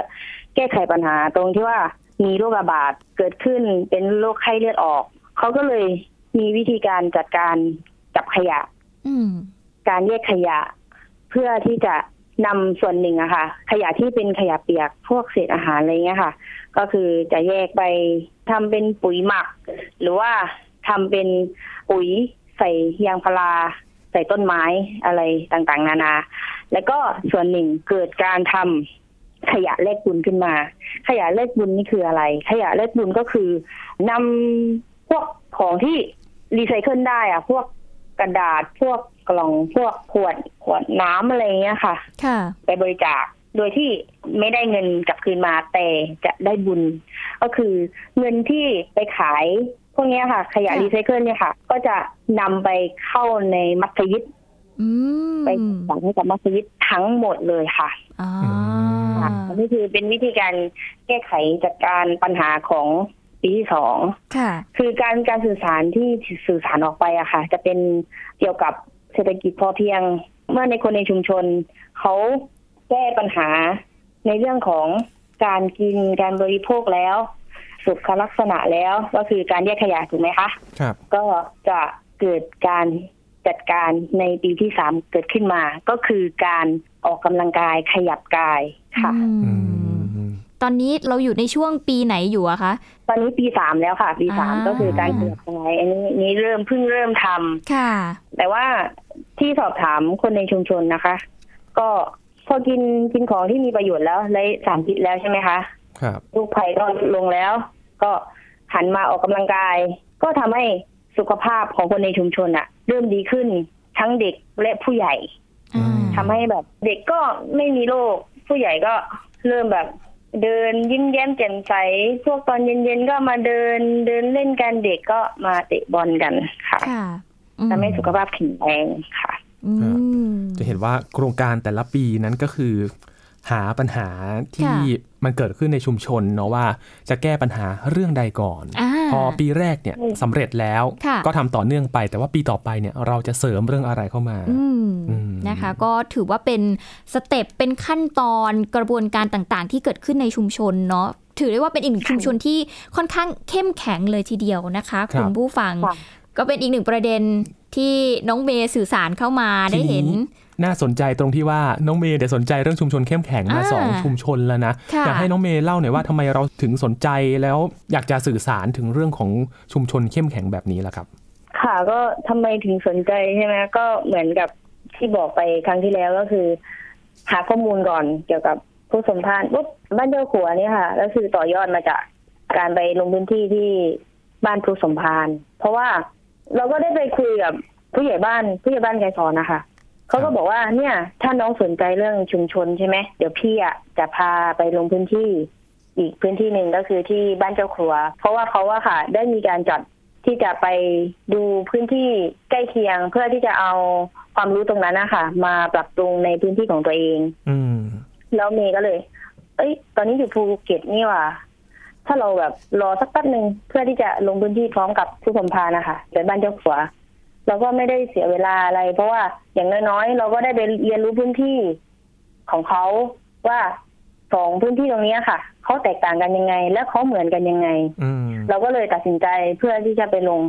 แก้ไขปัญหาตรงที่ว่ามีโรคระบาดเกิดขึ้นเป็นโรคไข้เลือดออก เขาก็เลยมีวิธีการจัดการกับขยะอืมการแยกขยะ เพื่อที่จะนำส่วนหนึ่งอะค่ะ ขยะที่เป็นขยะเปียกพวกเศษอาหารอะไรเงี้ยค่ะ ก็คือจะแยกไปทำเป็นปุ๋ยหมัก หรือว่าทำเป็นปุ๋ยใส่ยางพารา ใส่ต้นไม้อะไรต่างๆ นานา แล้วก็ส่วนหนึ่งเกิดการทำขยะแลกบุญขึ้นมา ขยะแลกบุญนี่คืออะไร ขยะแลกบุญก็คือนำพวกของที่รีไซเคิลได้อะพวกกระดาษพวกกล่องพวกขวดขวดน้ำอะไรเงี้ยค่ะ ค่ะ ไปบริจาคโดยที่ไม่ได้เงินกลับคืนมาแต่จะได้บุญ ก็คือเงินที่ไปขาย พวกเนี้ยค่ะ ขยะรีไซเคิลเนี่ยค่ะ ก็จะนำไปเข้าในมัสยิดอืมไปสั่งให้กับมัสยิดทั้งหมดเลยค่ะอ่าค่ะนี่คือเป็นวิธีการแก้ไขจัดการปัญหาของปีที่สองค่ะคือการการสื่อสารที่สื่อสารออกไปอะค่ะ จะเป็นเกี่ยวกับเศรษฐกิจพอเพียง เมื่อในคนในชุมชน เขาแก้ปัญหาในเรื่องของการกินการบริโภคแล้ว สุขลักษณะแล้วก็คือการแยกขยะถูกไหมคะครับก็จะเกิดการจัดการในปีที่สามเกิดขึ้นมา ก็คือการออกกำลังกายขยับกายค่ะตอนนี้เราอยู่ในช่วงปีไหนอยู่อะคะ ตอนนี้ปีสามแล้วค่ะ ปีสามอ่าก็คือการขยับกายอันนี้นี้เริ่มเพิ่งเริ่มทำค่ะ แต่ว่าที่สอบถามคนในชุมชนนะคะ ก็พอกินกินของที่มีประโยชน์แล้วไร้สารพิษแล้วใช่ไหมคะครับ ลูกภัยก็ลดลงแล้ว ก็หันมาออกกำลังกาย ก็ทำให้สุขภาพของคนในชุมชนอะเริ่มดีขึ้นทั้งเด็กและผู้ใหญ่ทำให้แบบ เด็กก็ไม่มีโรคผู้ใหญ่ก็เริ่มแบบ เดินยิ้มแย้มแจ่มใสพวกตอนเย็นๆก็มาเดินเดินเล่นกันเด็กก็มาเตะบอลกันค่ะค่ะทำให้สุขภาพแข็งแรงค่ะจะเห็นว่าโครงการแต่ละปีนั้นก็คือ หาปัญหาที่ มันเกิดขึ้นในชุมชนเนาะว่าจะแก้ปัญหาเรื่องใดก่อนอ่าพอปีแรกเนี่ยสำเร็จแล้วค่ะก็ทำต่อเนื่องไป แต่ว่าปีต่อไปเนี่ยเราจะเสริมเรื่องอะไรเข้ามาอืมอืมนะคะ ก็ถือว่าเป็นสเต็ปเป็นขั้นตอนกระบวนการต่างๆ ที่เกิดขึ้นในชุมชนเนาะถือได้ว่าเป็นอีกหนึ่งชุมชนที่ค่อนข้างเข้มแข็งเลยทีเดียวนะคะครับคุณผู้ฟังก็เป็นอีกหนึ่งประเด็น ที่น้องเมย์สื่อสารเข้ามาได้เห็น น่าสนใจตรงที่ว่าน้องเมย์เดี๋ยวสนใจเรื่องชุมชนเข้มแข็งมาอ่าสองชุมชนแล้วนะค่ะอยากให้น้องเมย์เล่าหน่อยว่าทำไมเราถึงสนใจแล้วอยากจะสื่อสารถึงเรื่องของชุมชนเข้มแข็งแบบนี้ล่ะครับ ค่ะก็ทำไมถึงสนใจใช่ไหมก็เหมือนกับที่บอกไปครั้งที่แล้วก็คือ หาข้อมูลก่อนเกี่ยวกับผู้สมภารปุ๊บบ้านเจ้าขัวเนี่ยค่ะแล้วคือต่อยอดมาจากการไปลงพื้นที่ที่บ้านผู้สมภารเพราะว่า เราก็ได้ไปคุยกับผู้ใหญ่บ้านผู้ใหญ่บ้านไกรสอนนะคะเขาก็บอกว่าเนี่ย ถ้าน้องสนใจเรื่องชุมชนใช่ไหมเดี๋ยวพี่อะจะพาไปลงพื้นที่ อีกพื้นที่หนึ่งก็คือที่บ้านเจ้าครัว เพราะว่าเขาว่าค่ะ ได้มีการจัดที่จะไปดูพื้นที่ใกล้เคียง เพื่อที่จะเอาความรู้ตรงนั้นนะคะมาปรับปรุงในพื้นที่ของตัวเอง อืมแล้วเมย์ก็เลย เอ้ย ตอนนี้อยู่ภูเก็ตนี่ว่ะ ถ้าเราแบบรอสักแป๊บหนึ่งเพื่อที่จะลงพื้นที่พร้อมกับผู้สมภารนะคะไปบ้านเจ้าขัวเราก็ไม่ได้เสียเวลาอะไร เพราะว่าอย่างน้อยๆ เราก็ได้ไปเรียนรู้พื้นที่ของเขาว่าสองพื้นที่ตรงเนี้ยค่ะเขาแตกต่างกันยังไง และเขาเหมือนกันยังไงอืมเราก็เลยตัดสินใจเพื่อที่จะไปลง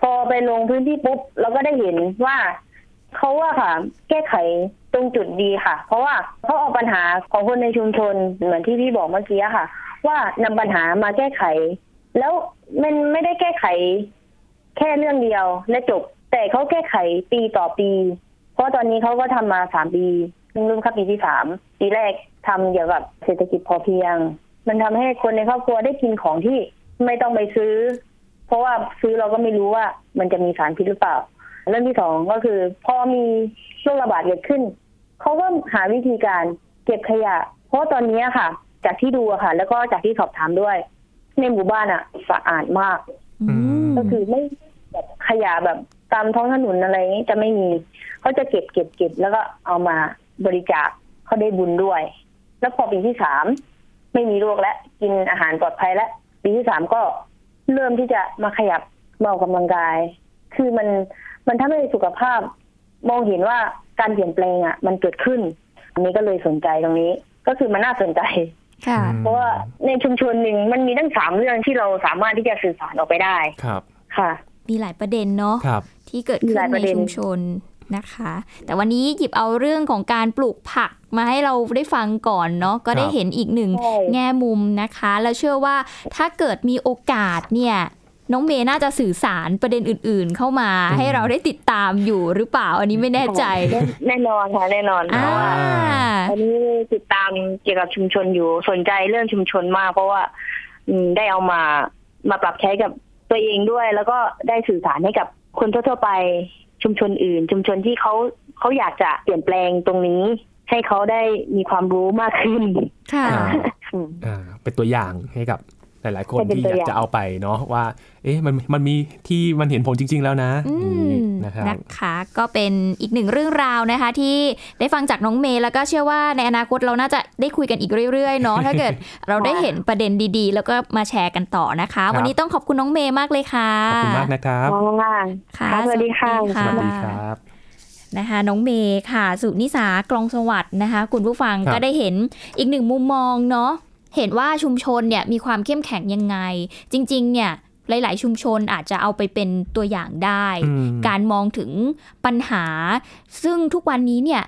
พอไปลงพื้นที่ปุ๊บเราก็ได้เห็นว่าเขาว่าค่ะ แก้ไขตรงจุดดีค่ะ เพราะว่าเขาเอาปัญหาของคนในชุมชนเหมือนที่พี่บอกเมื่อกี้อะค่ะ ว่านำปัญหามาแก้ไข แล้วมันไม่ได้แก้ไข แค่เรื่องเดียวและจบ แต่เขาแก้ไขปีต่อปี เพราะตอนนี้เขาก็ทำมาสามปีเพิ่งเริ่มเข้าปีที่สามปีแรกทำเกี่ยวกับเศรษฐกิจพอเพียง มันทำให้คนในครอบครัวได้กินของที่ไม่ต้องไปซื้อ เพราะว่าซื้อเราก็ไม่รู้ว่า มันจะมีสารพิษหรือเปล่า เรื่องที่สองก็คือ พอมีโรคระบาดเกิดขึ้นเขาก็หาวิธีการเก็บขยะ เพราะตอนนี้ค่ะ จากที่ดูอะค่ะ แล้วก็จากที่สอบถามด้วย ในหมู่บ้านอะสะอาดมาก ก็คือไม่แบบขยะแบบตามท้องถนนอะไรนี้จะไม่มีเขาจะเก็บเก็บเก็บแล้วก็เอามาบริจาคเขาได้บุญด้วย แล้วพอปีที่สามไม่มีโรคแล้วกินอาหารปลอดภัยแล้วปีที่สามก็เริ่มที่จะมาขยับมาออกกำลังกาย คือมันมันทำให้สุขภาพ มองเห็นว่าการเปลี่ยนแปลงอะ มันเกิดขึ้น อันนี้ก็เลยสนใจตรงนี้ ก็คือมันน่าสนใจค่ะ เพราะว่าในชุมชนหนึ่งมันมีตั้งสามเรื่องที่เราสามารถที่จะสื่อสารออกไปได้ครับค่ะ มีหลายประเด็นเนาะครับที่เกิดมีขึ้หลายนปในระเด็นชุมชนนะคะ แต่วันนี้หยิบเอาเรื่องของการปลูกผักมาให้เราได้ฟังก่อนเนาะก็ได้ครับเห็นอีกหนึ่งแง่มุมนะคะ แล้วเชื่อว่าถ้าเกิดมีโอกาสเนี่ย น้องเมย์น่าจะสื่อสารประเด็นอื่น ๆ เข้ามาให้เราได้ติดตามอยู่หรือเปล่า อันนี้ไม่แน่ใจ แน่แน่นอนค่ะแน่นอนเพราะว่าอ่าอันนี้ติดตามเกี่ยวกับชุมชนอยู่สนใจเรื่องชุมชนมาก เพราะว่าอืมได้เอามามาปรับใช้กับตัวเองด้วย แล้วก็ได้สื่อสารให้กับคนทั่วๆไปชุมชนอื่น ชุมชนที่เขาเขาอยากจะเปลี่ยนแปลงตรงนี้ ให้เขาได้มีความรู้มากขึ้นค่ะอ่าเป็นตัวอย่างให้กับ หลาย ๆ คนให้เป็นที่ตัวอยากอย่างจะเอาไปเนาะว่า เอ๊ะมันมันมีที่มันเห็นผลจริง ๆ แล้วนะอืมนะครับนะคะก็เป็นอีกหนึ่งเรื่องราวนะคะ ที่ได้ฟังจากน้องเมย์แล้วก็เชื่อว่าในอนาคตเราน่าจะได้คุยกันอีกเรื่อย ๆ เนาะถ้าเกิดเราได้เห็นประเด็นดีๆ แล้วก็มาแชร์กันต่อนะคะครับวันนี้ต้องขอบคุณน้องเมย์มากเลยค่ะขอบคุณมากนะครับค่ะสวัสดีค่ะสวัสดีครับนะคะน้องเมย์ค่ะ สุนิสากลองสวัสดิ์นะคะ คุณผู้ฟังครับก็ได้เห็นอีกหนึ่งมุมมองเนาะ เห็นว่าชุมชนเนี่ยมีความเข้มแข็งยังไง จริง ๆ เนี่ยหลาย ๆ ชุมชนอาจจะเอาไปเป็นตัวอย่างได้อืมการมองถึงปัญหา ซึ่งทุกวันนี้เนี่ย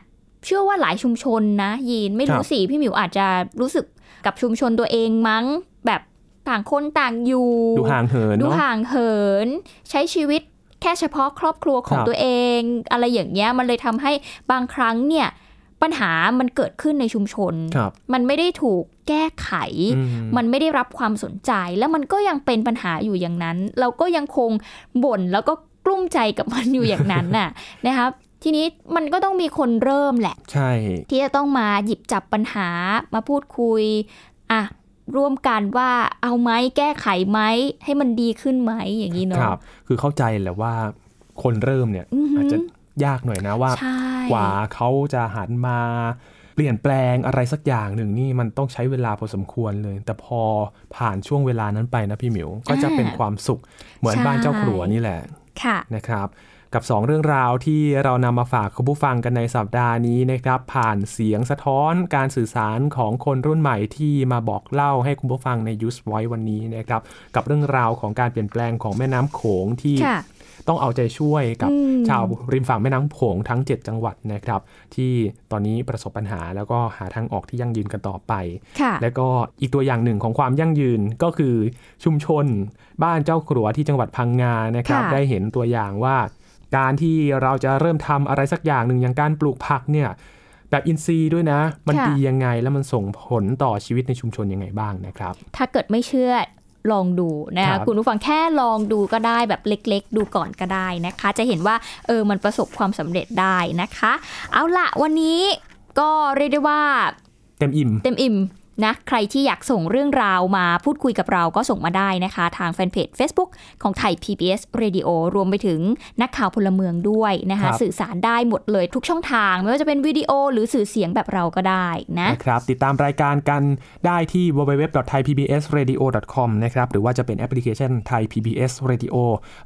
เชื่อว่าหลายชุมชนนะยีนไม่รู้ครับสิพี่หมิวอาจจะรู้สึกกับชุมชนตัวเองมั้งแบบต่างคนต่างอยู่ ดูห่างเหินดูเนาะห่างเหิน ใช้ชีวิตแค่เฉพาะครอบครัวของครับตัวเอง อะไรอย่างเงี้ยมันเลยทำให้บางครั้งเนี่ย ปัญหามันเกิดขึ้นในชุมชนครับมันไม่ได้ถูกแก้ไขอืมมันไม่ได้รับความสนใจ แล้วมันก็ยังเป็นปัญหาอยู่อย่างนั้น เราก็ยังคงบ่นแล้วก็กลุ้มใจกับมันอยู่อย่างนั้นน่ะนะครับทีนี้มันก็ต้องมีคนเริ่มแหละ ใช่ ที่จะต้องมาหยิบจับปัญหามาพูดคุยอะร่วมกันว่าเอาไหมแก้ไขไหมให้มันดีขึ้นไหมอย่างนี้คเนาะรับ คือเข้าใจแหละว่าคนเริ่มเนี่ยอือหือออาจจะ ยากหน่อยนะว่าใช่กว่าเขาจะหันมาเปลี่ยนแปลงอะไรสักอย่างหนึ่งนี่มันต้องใช้เวลาพอสมควรเลย แต่พอผ่านช่วงเวลานั้นไปนะพี่หมิว ก็จะเป็นความสุขเหมือนใช่บ้านเจ้าครัวนี่แหละค่ะนะครับกับ 2 เรื่องราวที่เรานำมาฝากคุณผู้ฟังกันในสัปดาห์นี้นะครับ ผ่านเสียงสะท้อนการสื่อสารของคนรุ่นใหม่ที่มาบอกเล่าให้คุณผู้ฟังในยูสไว้วันนี้นะครับ กับเรื่องราวของการเปลี่ยนแปลงของแม่น้ำโขงที่ค่ะ ต้องเอาใจช่วยกับอืมชาวริมฝั่งแม่น้ำโขงทั้ง 7 จังหวัดนะครับ ที่ตอนนี้ประสบปัญหาแล้วก็หาทางออกที่ยั่งยืนกันต่อไปค่ะและก็อีกตัวอย่างหนึ่งของความยั่งยืนก็คือชุมชน บ้านเจ้าครัวที่จังหวัดพังงานะครับค่ะได้เห็นตัวอย่างว่าการที่เราจะเริ่มทำอะไรสักอย่างหนึ่งอย่างการปลูกผักเนี่ยแบบอินทรีย์ด้วยนะ มันค่ะดียังไงแล้วมันส่งผลต่อชีวิตในชุมชนยังไงบ้างนะครับ ถ้าเกิดไม่เชื่อ ลองดูนะครัคะบคุณผู้ฟังแค่ลองดูก็ได้แบบเล็ก ๆ ดูก่อนก็ได้นะคะ จะเห็นว่าเออมันประสบความสำเร็จได้นะคะ เอาละวันนี้ก็เรียกได้ว่า เต็มอิ่ม เต็มอิ่ม นะใครที่อยากส่งเรื่องราวมาพูดคุยกับเราก็ส่งมาได้นะคะ ทางแฟนเพจ Facebook ของไทย PBS Radio รวมไปถึงนักข่าวพลเมืองด้วยนะคะครับสื่อสารได้หมดเลยทุกช่องทาง ไม่ว่าจะเป็นวิดีโอหรือสื่อเสียงแบบเราก็ได้นะนะครับ ติดตามรายการกันได้ที่ www.thaipbsradio.com นะครับหรือว่าจะเป็นแอปพลิเคชัน Thai PBS Radio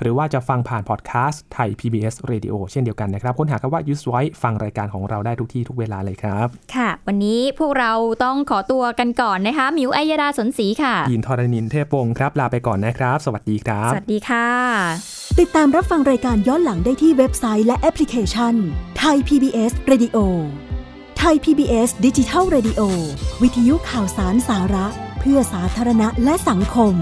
หรือว่าจะฟังผ่านพอดแคสต์ Thai PBS Radio เช่นเดียวกันนะครับ ค้นหาคำว่า use voice ฟังรายการของเราได้ทุกที่ทุกเวลาเลยครับ ค่ะ วันนี้พวกเราต้องขอตัวกันก่อนนะคะหมิวอัยดาสนศรีค่ะ ยินทรณินเทพวงศ์ครับ ลาไปก่อนนะครับ สวัสดีครับ สวัสดีค่ะ ติดตามรับฟังรายการย้อนหลังได้ที่เว็บไซต์และแอปพลิเคชันไทย PBS Radio ไทย PBS ดิจิทัล Radio วิทยุข่าวสารสาระ เพื่อสาธารณะและสังคม